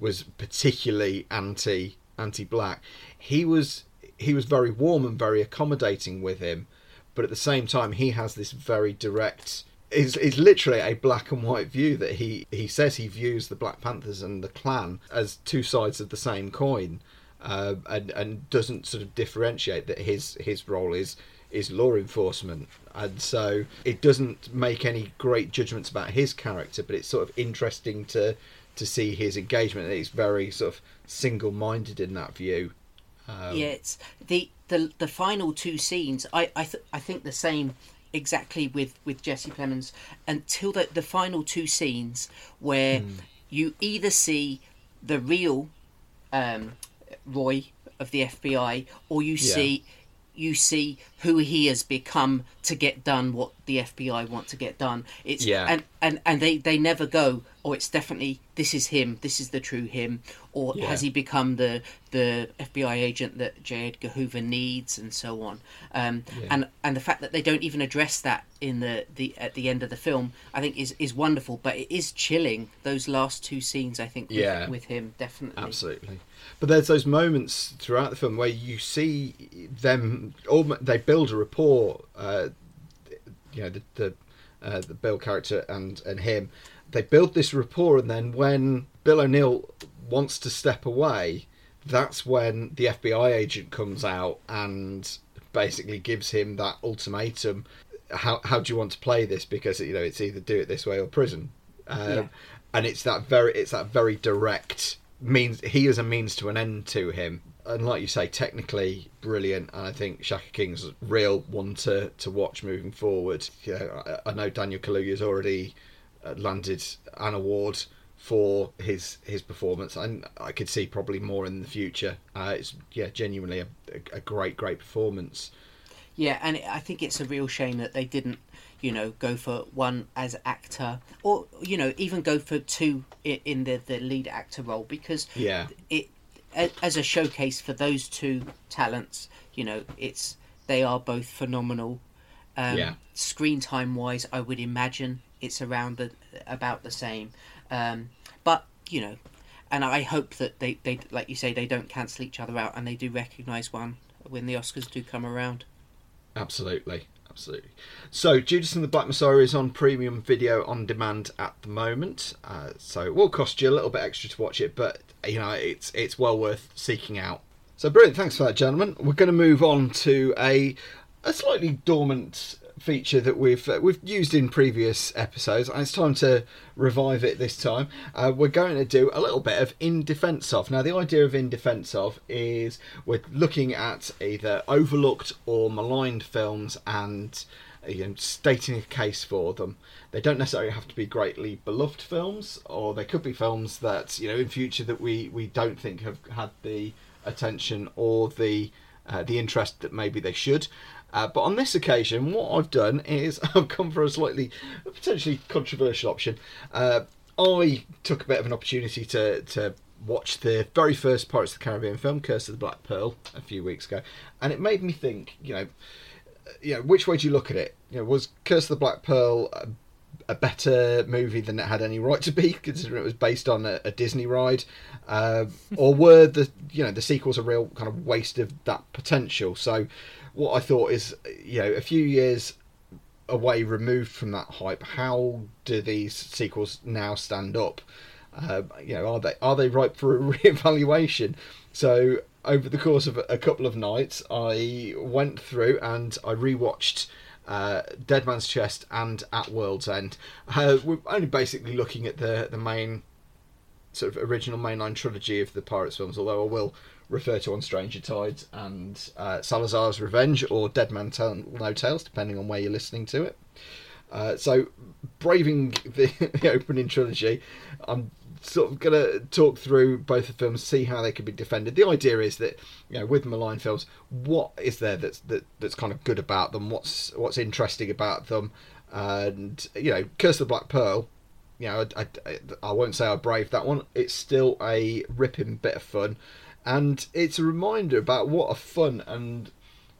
was particularly anti anti black, he was he was very warm and very accommodating with him, but at the same time, he has this very direct is is literally a black and white view that he he says he views the Black Panthers and the Klan as two sides of the same coin, uh, and and doesn't sort of differentiate that his his role is is law enforcement, and so it doesn't make any great judgments about his character, but it's sort of interesting to to see his engagement. He's very sort of single minded in that view.
Um, yeah, it's the the the final two scenes. I I th- I think the same exactly with with Jesse Plemons until the the final two scenes where mm. you either see the real um, Roy of the FBI or you yeah. see you see who he has become to get done what the FBI want to get done. It's yeah. and, and, and they, they never go, oh it's definitely this is him, this is the true him, or yeah. has he become the the FBI agent that J. Edgar Hoover needs and so on. Um, yeah. and and the fact that they don't even address that in the, the at the end of the film, I think is is wonderful. But it is chilling, those last two scenes I think with, yeah. with him, definitely.
Absolutely. But there's those moments throughout the film where you see them, All they build a rapport. Uh, you know, the the, uh, the Bill character and and him, they build this rapport, and then when Bill O'Neill wants to step away, that's when the FBI agent comes out and basically gives him that ultimatum. How how do you want to play this? Because you know it's either do it this way or prison. Um,
Yeah.
And it's that very it's that very direct means he is a means to an end to him. And like you say, technically brilliant. And I think Shaka King's a real one to, to watch moving forward. I, I know Daniel Kaluuya's already uh, landed an award for his his performance, and I could see probably more in the future. Uh, it's yeah, genuinely a, a, a great great performance.
Yeah, and I think it's a real shame that they didn't, you know, go for one as actor, or you know, even go for two in the the lead actor role because
Yeah,
it as a showcase for those two talents. You know, it's they are both phenomenal. Um,
Yeah.
Screen time wise, I would imagine it's around the about the same. Um, but you know, and I hope that they they like you say they don't cancel each other out and they do recognise one when the Oscars do come around.
Absolutely, absolutely. So Judas and the Black Messiah is on premium video on demand at the moment. Uh, so it will cost you a little bit extra to watch it, but you know it's it's well worth seeking out. So brilliant, thanks for that, gentlemen. We're going to move on to a a slightly dormant feature that we've uh, we've used in previous episodes, and it's time to revive it this time. Uh, we're going to do a little bit of in defence of. Now, the idea of in defence of is we're looking at either overlooked or maligned films and you know, stating a case for them. They don't necessarily have to be greatly beloved films, or they could be films that you know in future that we we don't think have had the attention or the uh, the interest that maybe they should. Uh, but on this occasion, what I've done is I've come for a slightly potentially controversial option. Uh, I took a bit of an opportunity to to watch the very first Pirates of the Caribbean film, Curse of the Black Pearl, a few weeks ago, and it made me think. You know, you know, which way do you look at it? You know, was Curse of the Black Pearl a, a better movie than it had any right to be, considering it was based on a, a Disney ride, uh, or were the you know the sequels a real kind of waste of that potential? So, what I thought is, you know, a few years away removed from that hype, how do these sequels now stand up? Uh, you know, are they are they ripe for a reevaluation? So over the course of a, couple of nights, I went through and I rewatched uh, Dead Man's Chest and At World's End. Uh, we're only basically looking at the the main sort of original mainline trilogy of the Pirates films, although I will refer to On Stranger Tides and uh, Salazar's Revenge or Dead Man Tell No Tales, depending on where you're listening to it. Uh, so, braving the, the opening trilogy, I'm sort of going to talk through both the films, see how they could be defended. The idea is that, you know, with malign films, what is there that's that, that's kind of good about them? What's what's interesting about them? And you know, Curse of the Black Pearl. You know, I, I, I won't say I braved that one. It's still a ripping bit of fun, and it's a reminder about what a fun and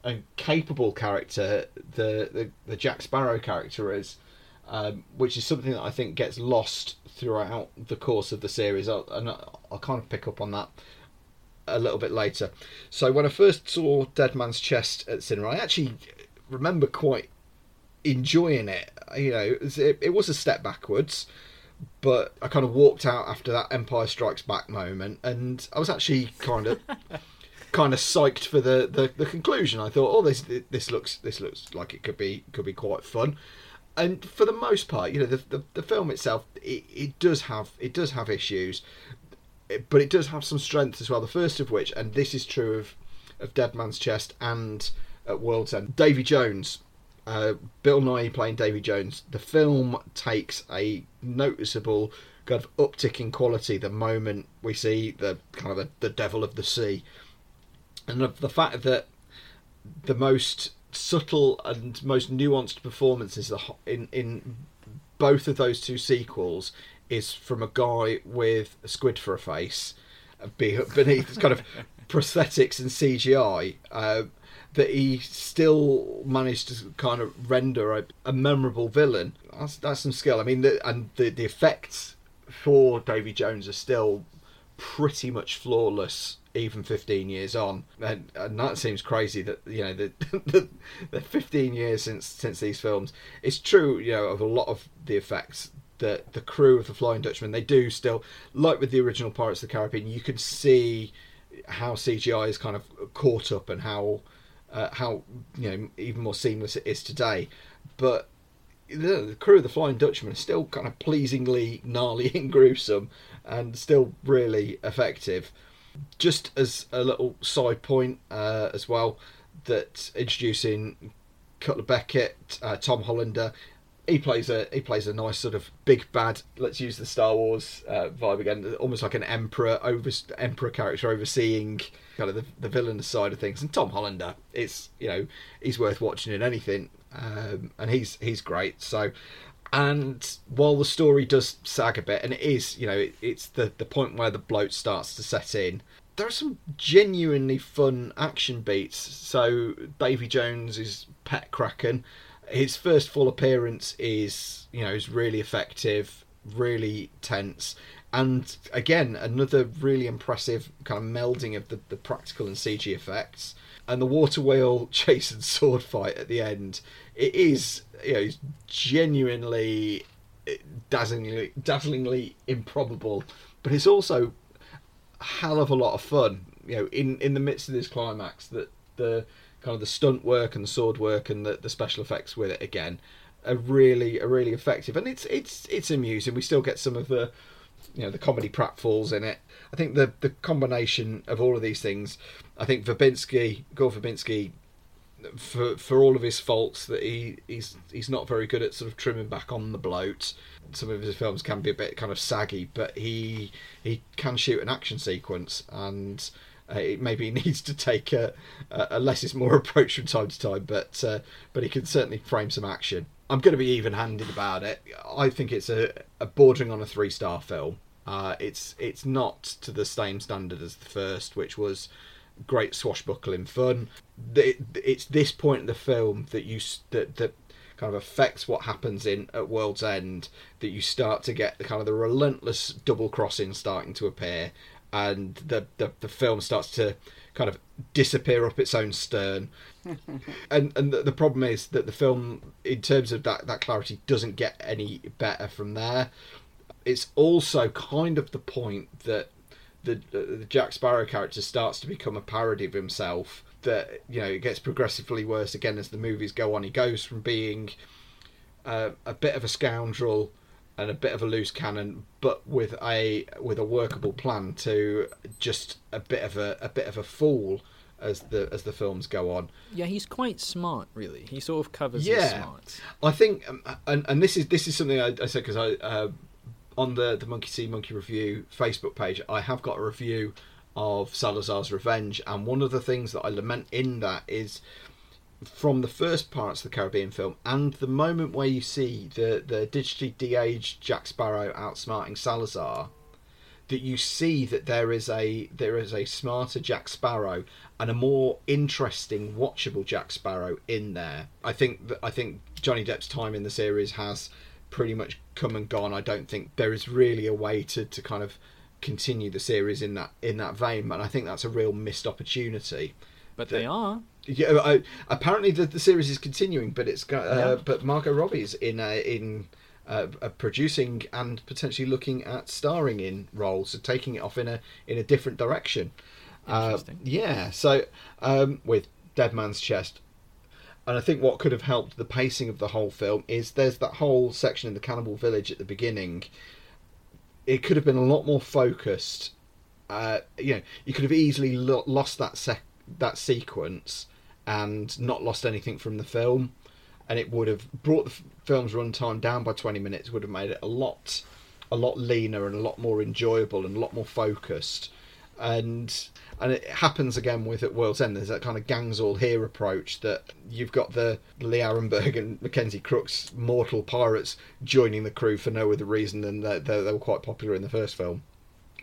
and capable character the the, the Jack Sparrow character is, um, which is something that I think gets lost throughout the course of the series. I'll, and I'll kind of pick up on that a little bit later. So when I first saw Dead Man's Chest at cinema, I actually remember quite enjoying it. You know, it, it was a step backwards, but I kind of walked out after that Empire Strikes Back moment, and I was actually kind of kind of psyched for the, the, the conclusion. I thought, oh, this this looks this looks like it could be could be quite fun. And for the most part, you know, the the, the film itself, it, it does have it does have issues, but it does have some strengths as well. The first of which, and this is true of of Dead Man's Chest and at World's End, Davy Jones. Uh, Bill Nighy playing Davy Jones. The film takes a noticeable kind of uptick in quality the moment we see the kind of the, the devil of the sea, and the, the fact that the most subtle and most nuanced performances in in both of those two sequels is from a guy with a squid for a face, be- beneath kind of prosthetics and CGI. Uh, that he still managed to kind of render a, a memorable villain. That's, that's some skill. I mean, the, and the the effects for Davy Jones are still pretty much flawless even 15 years on and, and that seems crazy that you know the, the, the 15 years since since these films it's true you know of a lot of the effects that the crew of the flying dutchman they do still like with the original pirates of the caribbean you can see how CGI is kind of caught up and how uh, how you know even more seamless it is today. But the, the crew of the Flying Dutchman is still kind of pleasingly gnarly and gruesome, and still really effective. Just as a little side point uh, as well, that introducing Cutler Beckett, uh, Tom Hollander, he plays a he plays a nice sort of big bad. Let's use the Star Wars uh, vibe again, almost like an emperor over emperor character overseeing kind of the, the villainous side of things. And Tom Hollander, it's you know he's worth watching in anything, um, and he's he's great. So, and while the story does sag a bit, and it is you know it, it's the the point where the bloat starts to set in. There are some genuinely fun action beats. So Davy Jones is Pet Kraken his first full appearance is you know is really effective, really tense, and again another really impressive kind of melding of the, the practical and CG effects. And the water wheel chase and sword fight at the end, it is you know genuinely dazzlingly dazzlingly improbable, but it's also a hell of a lot of fun. You know, in in the midst of this climax, that the kind of the stunt work and the sword work and the, the special effects with it again are really are really effective. And it's it's it's amusing. We still get some of the you know the comedy pratfalls in it. I think the the combination of all of these things i think verbinski gore verbinski for for all of his faults that he he's he's not very good at sort of trimming back on the bloat. Some of his films can be a bit kind of saggy but he he can shoot an action sequence and uh, it maybe needs to take a, a less is more approach from time to time, but uh, but he can certainly frame some action. I'm going to be even-handed about it. I think it's a, a bordering on a three-star film. Uh, it's it's not to the same standard as the first, which was great swashbuckling fun. It's this point in the film that you that that kind of affects what happens in at World's End that you start to get the kind of the relentless double crossing starting to appear and the, the, the film starts to kind of disappear up its own stern. and and the, the, problem is that the film, in terms of that, that clarity, doesn't get any better from there. It's also kind of the point that the, the Jack Sparrow character starts to become a parody of himself. That you know it gets progressively worse again as the movies go on. He goes from being uh, a bit of a scoundrel and a bit of a loose cannon, but with a with a workable plan to just a bit of a a bit of a fool as the as the films go on.
Yeah, he's quite smart, really. He sort of covers yeah. his smarts.
I think, um, and and this is this is something I, I said because I uh, on the the Monkey See Monkey Review Facebook page, I have got a review of Salazar's Revenge, and one of the things that I lament in that is from the first Pirates of the Caribbean film and the moment where you see the, the digitally de-aged Jack Sparrow outsmarting Salazar, that you see that there is a there is a smarter Jack Sparrow and a more interesting, watchable Jack Sparrow in there. I think that I think Johnny Depp's time in the series has pretty much come and gone. I don't think there is really a way to, to kind of continue the series in that in that vein, and I think that's a real missed opportunity.
But they are.
Yeah, I, apparently the, the series is continuing, but it's got uh, yeah. but Margot Robbie's in uh, in uh, producing and potentially looking at starring in roles, so taking it off in a in a different direction. Uh, yeah, so um, with Dead Man's Chest, and I think what could have helped the pacing of the whole film is there's that whole section in the cannibal village at the beginning. It could have been a lot more focused. Uh, you know, you could have easily lo- lost that sec- that sequence and not lost anything from the film, and it would have brought the film's runtime down by 20 minutes. Would have made it a lot, a lot leaner and a lot more enjoyable and a lot more focused. And and it happens again with at World's End. There's that kind of gangs all here approach that you've got the Lee Arenberg and Mackenzie Crook's mortal pirates joining the crew for no other reason than they, they, they were quite popular in the first film,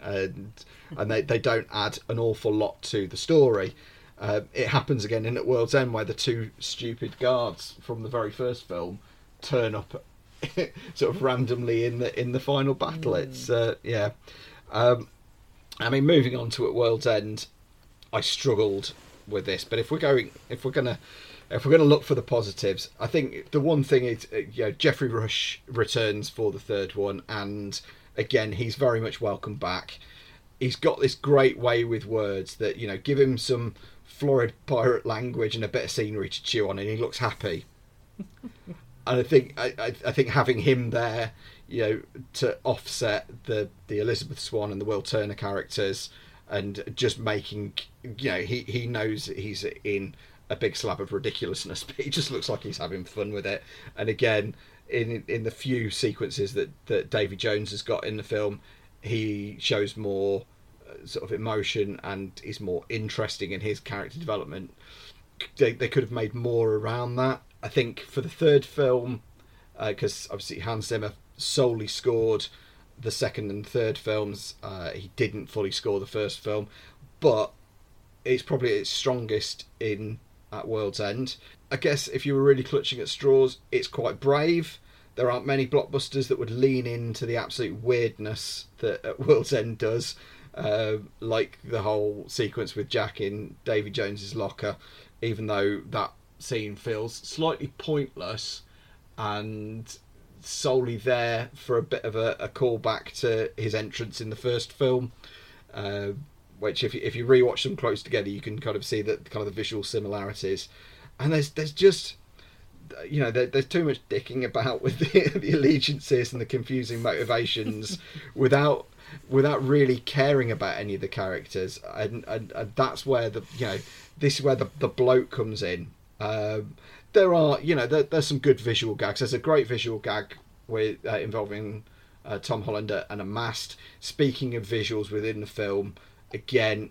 and and they, they don't add an awful lot to the story. Uh, it happens again in At World's End where the two stupid guards from the very first film turn up sort of randomly in the in the final battle. Mm. It's uh, yeah. Um, I mean, moving on to At World's End, I struggled with this, but if we're going, if we're gonna, if we're gonna look for the positives, I think the one thing is, uh, you know, Geoffrey Rush returns for the third one, and again, he's very much welcome back he's got this great way with words that you know give him some florid pirate language and a bit of scenery to chew on, and he looks happy. and I think I, I, think having him there, you know, to offset the the Elizabeth Swann and the Will Turner characters, and just making you know he he knows he's in a big slab of ridiculousness, but he just looks like he's having fun with it. And again, in in the few sequences that that Davy Jones has got in the film, he shows more sort of emotion and is more interesting in his character development. They they could have made more around that. I think for the third film, because uh, obviously Hans Zimmer solely scored the second and third films. Uh, he didn't fully score the first film, but it's probably its strongest in at World's End. I guess if you were really clutching at straws, it's quite brave. There aren't many blockbusters that would lean into the absolute weirdness that at World's End does, uh, like the whole sequence with Jack in Davy Jones's locker. Even though that scene feels slightly pointless and solely there for a bit of a, a callback to his entrance in the first film. Uh, which if you, if you rewatch them close together, you can kind of see that kind of the visual similarities. And there's there's just you know there, there's too much dicking about with the, the allegiances and the confusing motivations without without really caring about any of the characters, and, and, and that's where the you know this is where the the bloke comes in. Um, there are you know there, there's some good visual gags. There's a great visual gag with uh, involving uh, Tom Hollander and a mast. Speaking of visuals within the film, again,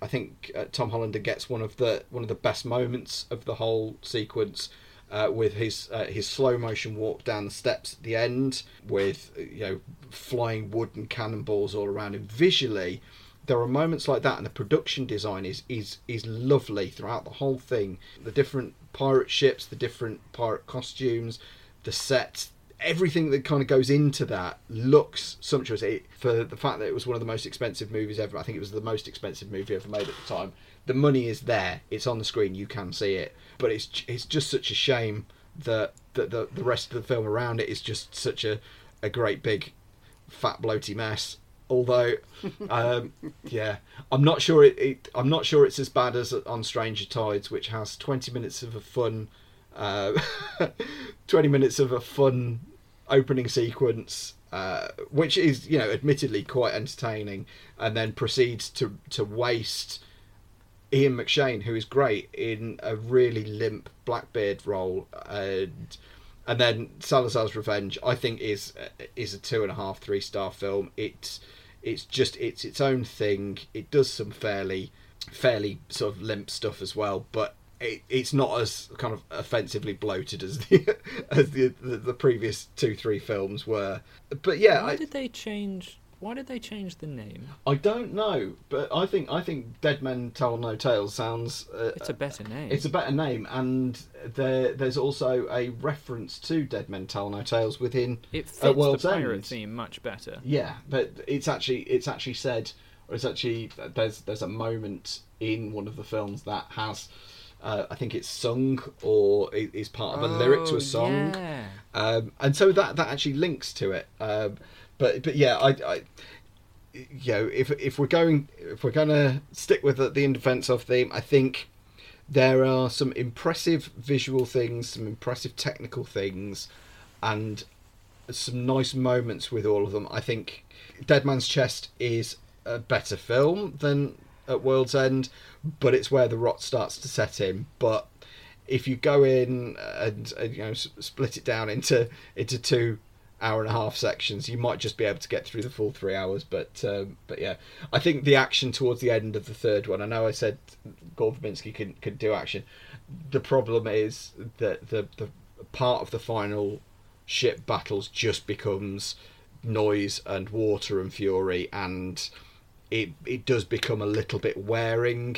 I think uh, Tom Hollander gets one of the one of the best moments of the whole sequence. Uh, with his uh, his slow motion walk down the steps at the end, with you know flying wood and cannonballs all around him. Visually, there are moments like that, and the production design is is is lovely throughout the whole thing. The different pirate ships, the different pirate costumes, the sets, everything that kind of goes into that looks sumptuous. It, for the fact that it was one of the most expensive movies ever, I think it was the most expensive movie ever made at the time. The money is there; it's on the screen. You can see it, but it's it's just such a shame that that the the rest of the film around it is just such a a great big fat bloaty mess. Although, um, yeah, I'm not sure it, it, I'm not sure it's as bad as on Stranger Tides, which has 20 minutes of a fun, uh, 20 minutes of a fun opening sequence, uh, which is you know admittedly quite entertaining, and then proceeds to to waste Ian McShane, who is great in a really limp Blackbeard role, and and then Salazar's Revenge, I think is is a two and a half three star film. It's it's just it's its own thing. It does some fairly fairly sort of limp stuff as well, but it, it's not as kind of offensively bloated as the as the, the, the previous two three films were. But yeah,
why
I,
did they change? Why did they change the name?
I don't know, but I think I think Dead Men Tell No Tales sounds. Uh,
It's a better name.
it's a better name, and there there's also a reference to Dead Men Tell No Tales within.
it fits the
World's
pirate
End.
theme much better.
Yeah, but it's actually it's actually said, or it's actually there's there's a moment in one of the films that has. Uh, I think it's sung or is part of a lyric to
Oh,
a song
Yeah.
um, and so that that actually links to it. Um, but but yeah, I, I you know if if we're going if we're gonna stick with the, the in defense of theme, I think there are some impressive visual things, some impressive technical things, and some nice moments with all of them. I think Dead Man's Chest is a better film than at World's End, but it's where the rot starts to set in. But if you go in and, and you know split it down into into two hour and a half sections, you might just be able to get through the full three hours. But um, but yeah, I think the action towards the end of the third one. I know I said Gore Verbinski can can do action. The problem is that the the part of the final ship battles just becomes noise and water and fury and it it does become a little bit wearing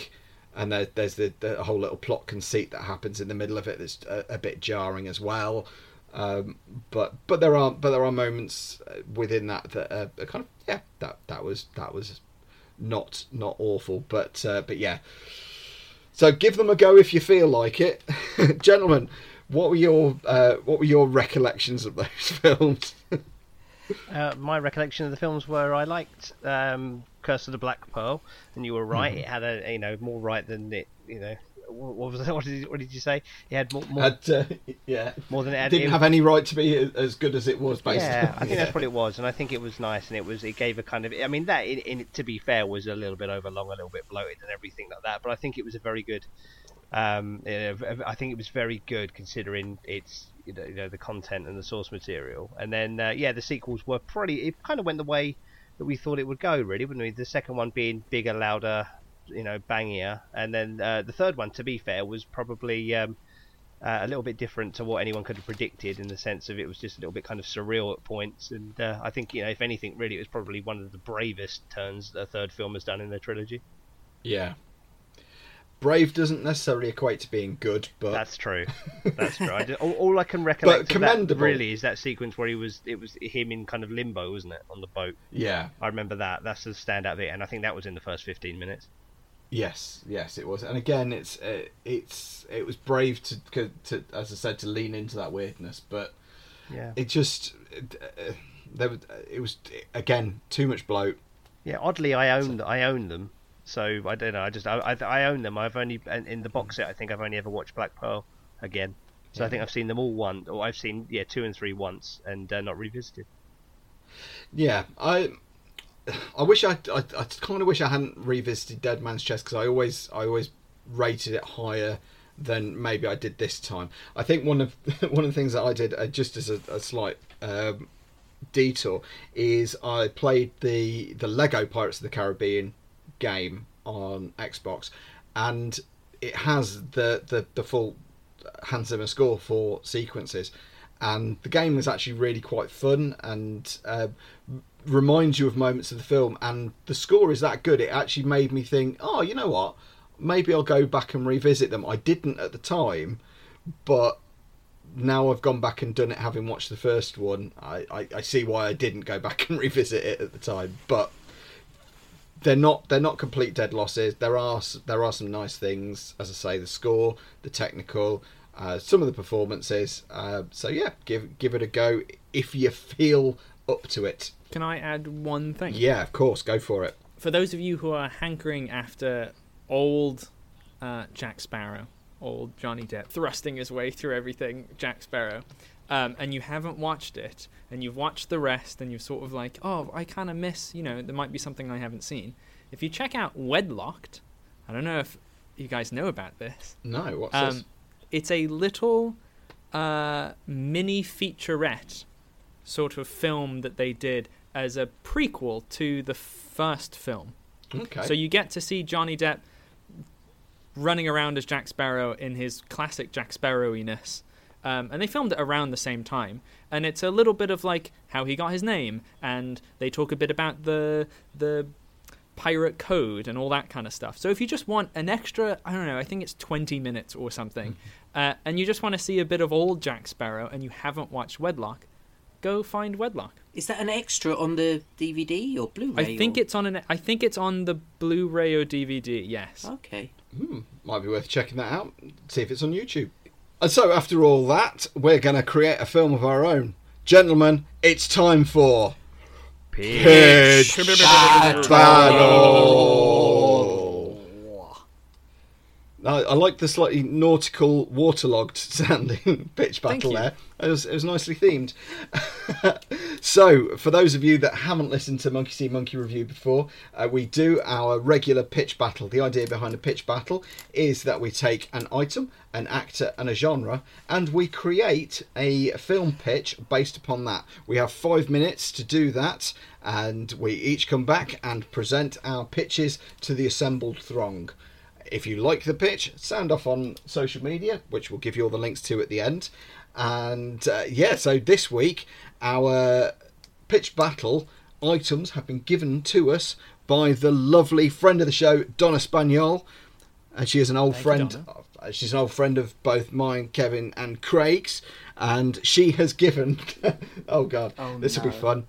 and there, there's the, the whole little plot conceit that happens in the middle of it that's a, a bit jarring as well um, but but there are but there are moments uh, within that that are, are kind of yeah that that was that was not not awful but uh, but yeah so give them a go if you feel like it gentlemen what were your uh, what were your recollections of those films
Uh, my recollection of the films were I liked um, Curse of the Black Pearl, and you were right. It had a you know more right than it you know. What was that? What did, what did you say? It had more, more,
Had, uh, yeah,
more than it had.
didn't
it-
have any right to be as good as it was, basically.
yeah, I think that's what it was, and I think it was nice, and it was it gave a kind of. I mean, that in, in to be fair was a little bit overlong, a little bit bloated, and everything like that. But I think it was a very good. Um, I think it was very good considering its you know, you know the content and the source material. And then uh, yeah, the sequels were pretty. It kind of went the way that we thought it would go, really, wouldn't we? The second one being bigger, louder, you know, bangier, and then uh, the third one, to be fair, was probably. Um, uh, a little bit different to what anyone could have predicted in the sense of it was just a little bit kind of surreal at points. And uh, I think you know if anything really it was probably one of the bravest turns the third film has done in the trilogy.
Yeah. Brave doesn't necessarily equate to being good, but
that's true. That's true. I just, all, all I can recollect that really is that sequence where he was it was him in kind of limbo wasn't it on the boat?
Yeah,
I remember that. That's the standout bit and I think that was in the first 15 minutes
yes, yes, it was. And again, it's uh, it's it was brave to, to as I said to lean into that weirdness, but
yeah
it just uh, there was, it was again too much bloat.
Yeah, oddly, I own I own them, so I don't know. I just I, I, I own them. I've only in the box set. I think I've only ever watched Black Pearl again. So I think I've seen them all one, or I've seen yeah two and three once, and uh, not revisited.
Yeah, I I wish I I, I kind of wish I hadn't revisited Dead Man's Chest because I always I always rated it higher than maybe I did this time. I think one of one of the things that I did uh, just as a, a slight um, detour is I played the the Lego Pirates of the Caribbean game on Xbox, and it has the the, the full Hans Zimmer score for sequences, and the game was actually really quite fun and uh, reminds you of moments of the film. And the score is that good; it actually made me think, oh, you know what? Maybe I'll go back and revisit them. I didn't at the time, but now I've gone back and done it, having watched the first one. I, I, I see why I didn't go back and revisit it at the time, but they're not they're not complete dead losses. There are there are some nice things, as I say, the score, the technical, uh, some of the performances. Uh, so yeah, give give it a go if you feel up to it.
Can I add one thing?
Yeah, of course, go for it.
For those of you who are hankering after old uh, Jack Sparrow, old Johnny Depp, thrusting his way through everything Jack Sparrow, um, and you haven't watched it, and you've watched the rest, and you're sort of like, oh, I kind of miss, you know, there might be something I haven't seen. If you check out Wedlocked, I don't know if you guys know about this.
No, what's
Um,
this?
it's a little uh, mini featurette sort of film that they did as a prequel to the first film.
Okay.
So you get to see Johnny Depp running around as Jack Sparrow in his classic Jack Sparrowiness. Um, and they filmed it around the same time, and it's a little bit of like how he got his name, and they talk a bit about the the pirate code and all that kind of stuff. So if you just want an extra, I don't know, I think it's 20 minutes or something, uh, and you just want to see a bit of old Jack Sparrow and you haven't watched Wedlock, go find Wedlock.
Is that an extra on the DVD or Blu-ray?
I think
or...
it's on an I think it's on the Blu-ray or DVD. Yes.
Okay.
Hmm, might be worth checking that out. See if it's on YouTube. And so, after all that, we're going to create a film of our own. Gentlemen, it's time for Pitch Battle. I, I like the slightly nautical, waterlogged sounding pitch battle there. It was, it was nicely themed. so, for those of you that haven't listened to Monkey See Monkey Review before, uh, we do our regular pitch battle. The idea behind a pitch battle is that we take an item, an actor, and a genre, and we create a film pitch based upon that. We have five minutes to do that, and we each come back and present our pitches to the assembled throng. If you like the pitch, sound off on social media, which we'll give you all the links to at the end. And uh, yeah, so this week our pitch battle items have been given to us by the lovely friend of the show, Donna Spaniol. And she is an old
Thank
friend.
Donna.
uh, She's an old friend of both mine, Kevin, and Craig's. And she has given. oh, God.
Oh,
this will be fun.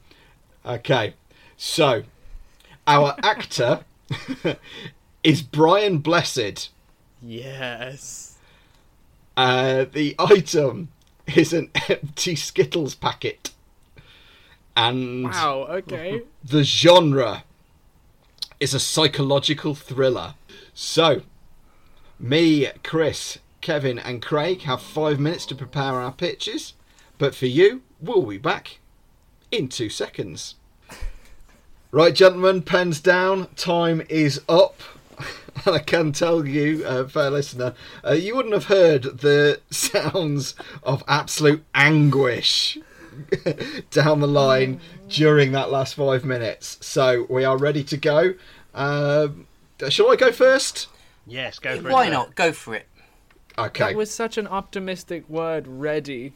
Okay. So, our actor is Brian Blessed.
Yes.
Uh, the item is an empty Skittles packet. And
Wow. Okay.
the genre is a psychological thriller. So, me, Chris, Kevin, and Craig have five minutes to prepare our pitches, but for you, we'll be back in two seconds. Right, gentlemen, pens down. Time is up. And I can tell you, uh, fair listener, uh, you wouldn't have heard the sounds of absolute anguish down the line during that last five minutes. So we are ready to go. Um, shall I go first?
Yes, go for it.
Why not? Go for it.
Okay.
That was such an optimistic word, ready.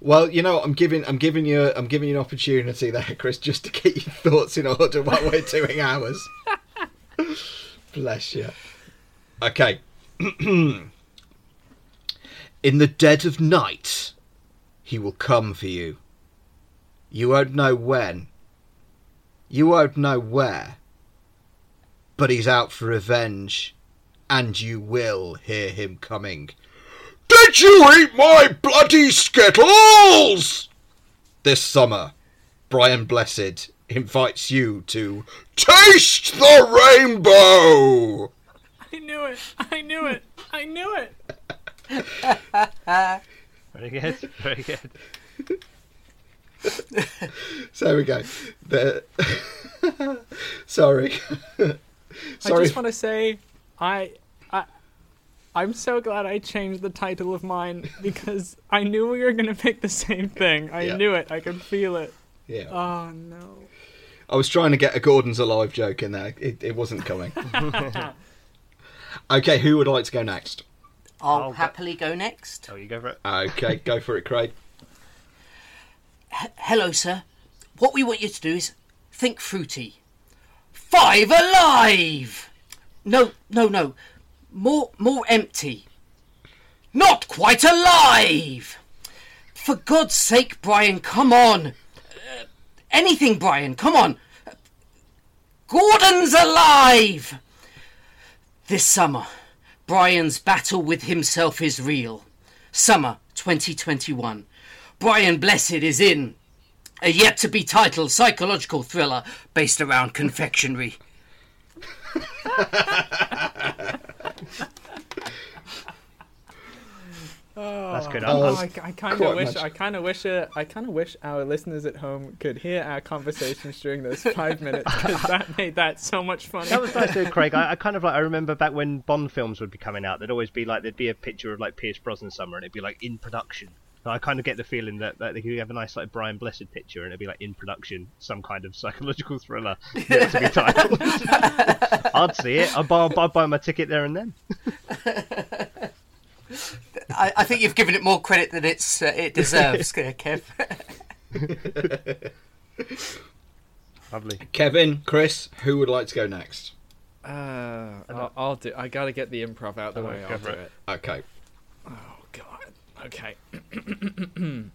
Well, you know, I'm giving I'm giving you I'm giving you an opportunity there, Chris, just to get your thoughts in order while we're doing ours. Bless you. Okay. in the dead of night, he will come for you. You won't know when. You won't know where. But he's out for revenge, and you will hear him coming. Did you eat my bloody skittles? This summer, Brian Blessed invites you to taste the rainbow.
I knew it. I knew it. I knew it.
Very good. Very good.
So there we go. The... Sorry. Sorry.
I just want to say, I, I, I'm so glad I changed the title of mine because I knew we were gonna pick the same thing. I
Yeah.
knew it. I could feel it.
Yeah.
Oh no.
I was trying to get a Gordon's alive joke in there. It, it wasn't coming. okay, who would like to go next?
I'll
I'll
happily go next.
Oh, you go for it.
Okay, go for it, Craig.
Hello, sir. What we want you to do is think fruity. Five alive! No, no, no. More, more empty. Not quite alive! For God's sake, Brian, come on. Uh, anything, Brian, come on. Gordon's alive! This summer, Brian's battle with himself is real. Summer 2021. Brian Blessed is in a yet to be titled psychological thriller based around confectionery.
That's good.
That
I'm,
Oh, I, I kind of wish.
much.
I kind of wish. Uh, I kind of wish our listeners at home could hear our conversations during those five minutes because that made that so much fun.
That was nice, too, Craig. I, I kind of like. I remember back when Bond films would be coming out. There'd always be like there'd be a picture of like Pierce Brosnan somewhere, and it'd be like in production. So I kind of get the feeling that, that you have a nice like Brian Blessed picture, and it'd be like in production, some kind of psychological thriller yet to be titled. I'd see it. I'd buy, I'd buy my ticket there and then.
I, I think you've given it more credit than it's uh, it deserves, uh, Kev.
Lovely.
Kevin, Chris, who would like to go next?
Uh, I'll, I'll do. I gotta get the improv out the
Oh,
way.
go
I'll do
it.
it.
Okay.
Oh God. Okay.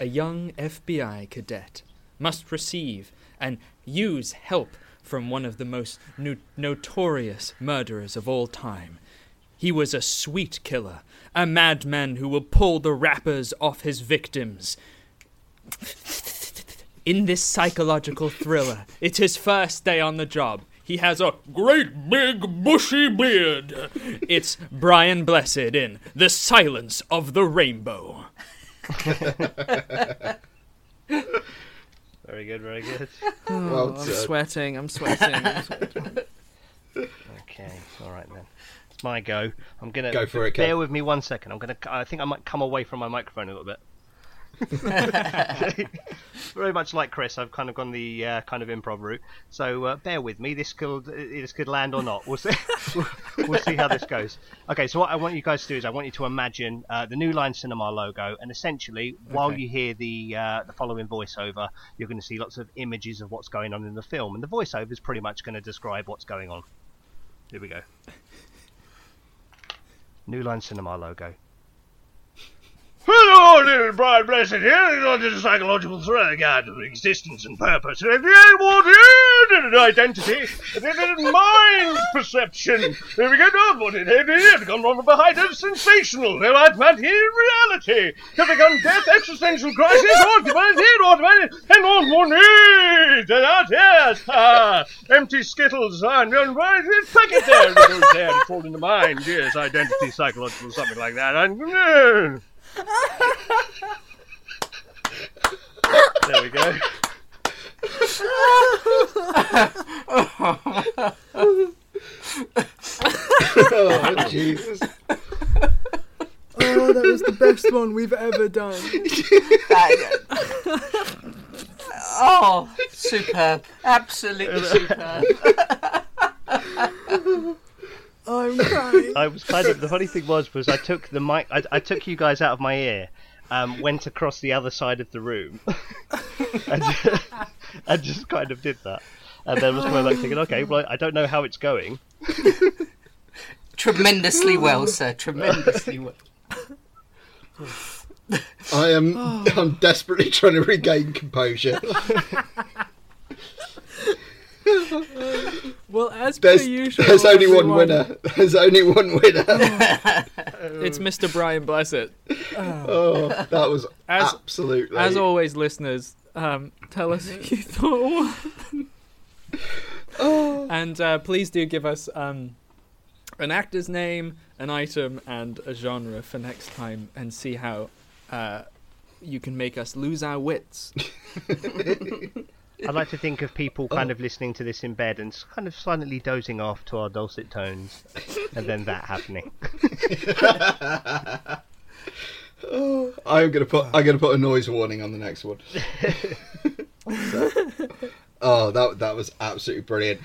A young FBI cadet must receive and use help from one of the most no- notorious murderers of all time. He was a sweet killer, a madman who will pull the wrappers off his victims. In this psychological thriller, it's his first day on the job. He has a great big bushy beard. It's Brian Blessed in The Silence of the Rainbow.
Very good. Very good.
Oh, well
I'm sweating, I'm sweating. I'm sweating.
Okay. All right then. It's my go. I'm gonna
Go for it, Kev.
Bear with me one second. I'm gonna. I think I might come away from my microphone a little bit. Very much like Chris, I've kind of gone the uh, kind of improv route. So uh, bear with me. This could this could land or not. We'll see. we'll see how this goes. Okay, so what I want you guys to do is I want you to imagine uh, the New Line Cinema logo, and essentially, while
Okay.
you hear the uh, the following voiceover, you're going to see lots of images of what's going on in the film, and the voiceover is pretty much going to describe what's going on. Here we go. New Line Cinema logo. Hello, little Brian Blessed here. It's not a psychological thriller guide to existence and purpose. If you want an identity, it is mind perception. If we get on what it is, gone wrong behind us, sensational. No advantage in reality. To become death, existential crisis, automated, automated, and on one need. That yes, ah, empty skittles, and and right, packet there, it goes there, it's all in the mind. Yes, identity, psychological, something like that. And. uh, there we go.
oh, Jesus.
Oh, that was the best one we've ever done.
oh, superb! Absolutely superb.
I'm crying.
I was kind of the funny thing was was I took the mic I, I took you guys out of my ear, um, went across the other side of the room, and, and just kind of did that, and then was coming back thinking, okay, well I don't know how it's going.
Tremendously well, sir. Tremendously well.
I am I'm desperately trying to regain composure.
Well, as
There's,
per usual,
there's only one winner. There's only one winner.
It's Mr. Brian Blessed.
Oh, that was
As-
absolutely.
As always, listeners, um, tell us who you thought won. And uh, please do give us um, an actor's name, an item, and a genre for next time, and see how uh, you can make us lose our wits.
I'd like to think of people kind of listening to this in bed and kind of silently dozing off to our dulcet tones, and then that happening.
I'm gonna put I'm gonna put a noise warning on the next one. So- oh, that that was absolutely brilliant.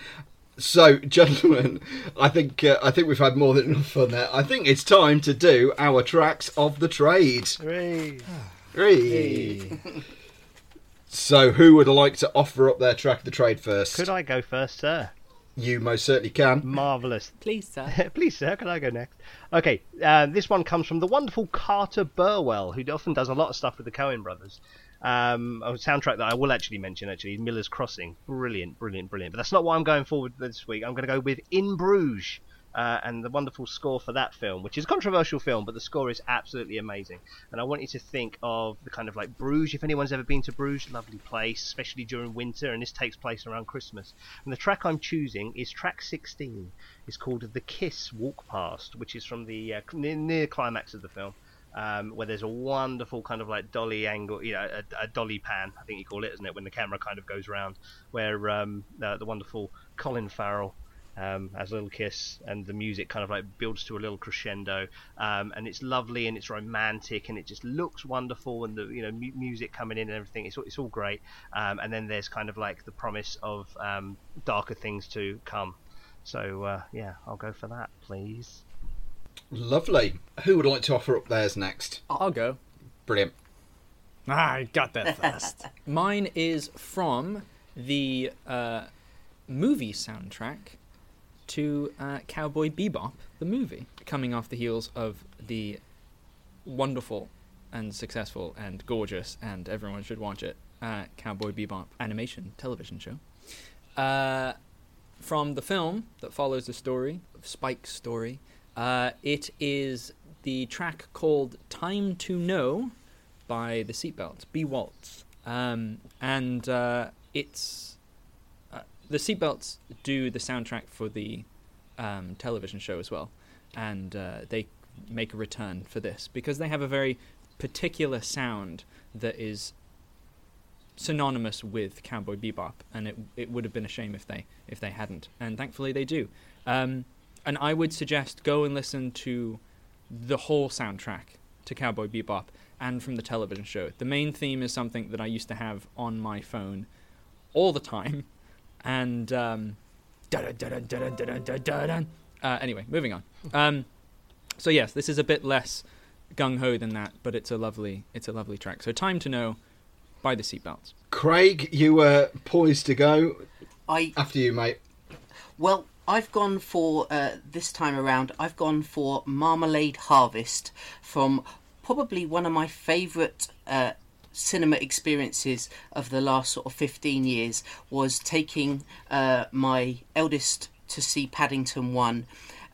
So, gentlemen, I think uh, I think we've had more than enough fun there. I think it's time to do our tracks of the trade.
Hooray.
Hooray. So, who would like to offer up their track of the trade first?
Could I go first, sir?
You most certainly can.
Marvelous.
Please, sir.
Please, sir, can I go next? Okay, uh, this one comes from the wonderful Carter Burwell, who often does a lot of stuff with the Coen brothers. Um, a soundtrack that I will actually mention, actually, Miller's Crossing. Brilliant, brilliant, brilliant. But that's not what I'm going forward with this week. I'm going to go with In Bruges. Uh, and the wonderful score for that film, which is a controversial film, but the score is absolutely amazing. And I want you to think of the kind of like Bruges. If anyone's ever been to Bruges, lovely place, especially during winter, and this takes place around Christmas. And the track I'm choosing is track 16. It's called "The Kiss Walk Past," which is from the uh, near, near climax of the film. Um, where there's a wonderful kind of like dolly angle, you know, a, a dolly pan, I think you call it, isn't it? When the camera kind of goes around, where um, the, the wonderful Colin Farrell um, has a little kiss, and the music kind of like builds to a little crescendo, um, and it's lovely and it's romantic and it just looks wonderful, and the you know mu- music coming in and everything, it's all- it's all great. Um, and then there's kind of like the promise of um, darker things to come. So uh, yeah, I'll go for that, please.
Lovely. Who would like to offer up theirs next?
I'll go.
Brilliant.
I got that fast. Mine is from the uh, movie soundtrack to uh, Cowboy Bebop, the movie, coming off the heels of the wonderful and successful and gorgeous, and everyone should watch it, uh, Cowboy Bebop animation television show. Uh, from the film that follows the story Spike's story, uh, it is the track called Time to Know by the Seatbelts, B Waltz. Um, and uh, it's. The Seatbelts do the soundtrack for the um, television show as well. And uh, they make a return for this because they have a very particular sound that is synonymous with Cowboy Bebop, and it it would have been a shame if they if they hadn't, and thankfully they do. Um, and I would suggest go and listen to the whole soundtrack to Cowboy Bebop and from the television show. The main theme is something that I used to have on my phone all the time, and um, uh, anyway, moving on. Um, so yes, this is a bit less gung ho than that, but it's a lovely it's a lovely track. So time to know by the seatbelts.
Craig, you were poised to go.
I
After you, mate.
Well, I've gone for uh, this time around. I've gone for Marmalade Harvest from probably one of my favourite uh, cinema experiences of the last sort of 15 years was taking uh, my eldest to see Paddington 1.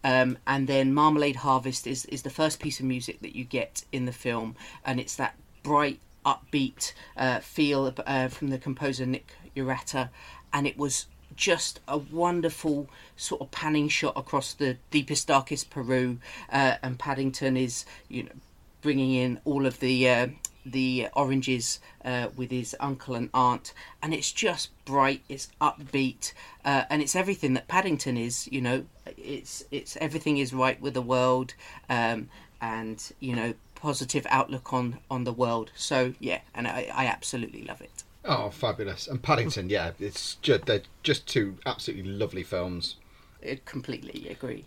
Um, and then Marmalade Harvest is, is the first piece of music that you get in the film, and it's that bright, upbeat uh, feel uh, from the composer Nick Urata, and it was just a wonderful sort of panning shot across the deepest, darkest Peru, uh, and Paddington is you know bringing in all of the uh, the oranges uh, with his uncle and aunt, and it's just bright, it's upbeat, uh, and it's everything that Paddington is. You know, it's it's everything is right with the world, um, and you know, positive outlook on on the world. So yeah, and I, I absolutely love it.
Oh, fabulous! And Paddington, yeah, it's just they're just two absolutely lovely films.
I completely agree.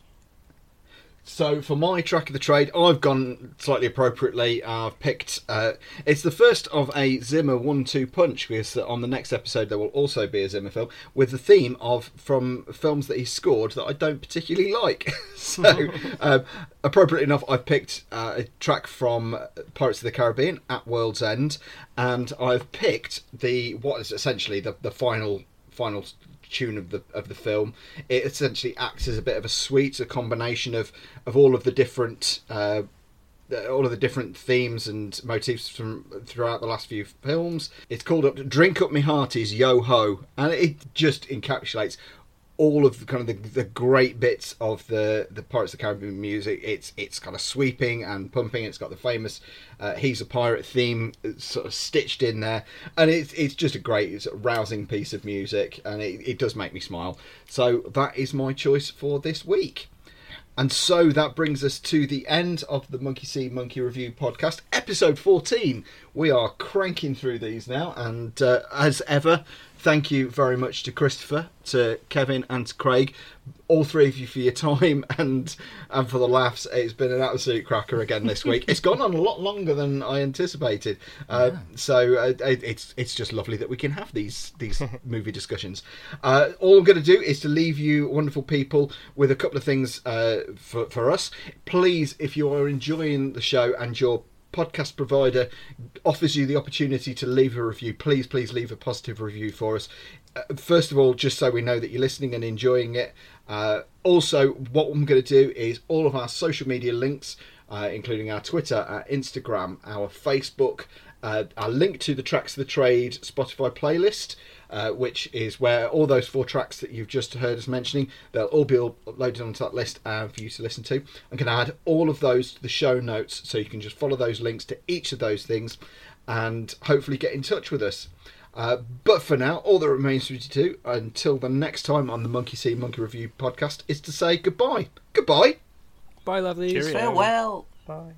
So for my track of the trade, I've gone slightly appropriately. I've picked. Uh, it's the first of a Zimmer one-two punch because on the next episode there will also be a Zimmer film with the theme of from films that he scored that I don't particularly like. so um, appropriately enough, I've picked uh, a track from Pirates of the Caribbean at World's End, and I've picked the what is essentially the the final final tune of the of the film. It essentially acts as a bit of a suite, a combination of of all of the different. Uh, all of the different themes and motifs from throughout the last few films. It's called up "Drink Up Me Hearties Yo Ho," and it just encapsulates all of the kind of the, the great bits of the the Pirates of the Caribbean music. It's it's kind of sweeping and pumping. It's got the famous uh, "He's a Pirate" theme sort of stitched in there, and it's it's just a great, it's a rousing piece of music, and it, it does make me smile. So that is my choice for this week. And so that brings us to the end of the Monkey See Monkey Review podcast, episode 14. We are cranking through these now, and uh, as ever, thank you very much to Christopher, to Kevin, and to Craig, all three of you for your time and and for the laughs. It's been an absolute cracker again this week. it's gone on a lot longer than I anticipated, uh, yeah. so uh, it's it's just lovely that we can have these these movie discussions. Uh, all I'm going to do is to leave you wonderful people with a couple of things uh, for for us. Please, if you are enjoying the show and you're podcast provider offers you the opportunity to leave a review, please, please leave a positive review for us. Uh, first of all, just so we know that you're listening and enjoying it. Uh, also, what I'm going to do is all of our social media links, uh, including our Twitter, our Instagram, our Facebook, uh, our link to the Tracks of the Trade Spotify playlist uh, which is where all those four tracks that you've just heard us mentioning, they'll all be uploaded onto that list uh, for you to listen to. I'm going to add all of those to the show notes so you can just follow those links to each of those things and hopefully get in touch with us. Uh, but for now, all that remains for you to do until the next time on the Monkey See Monkey Review podcast is to say goodbye. Goodbye.
Bye, lovelies.
Farewell.
Bye.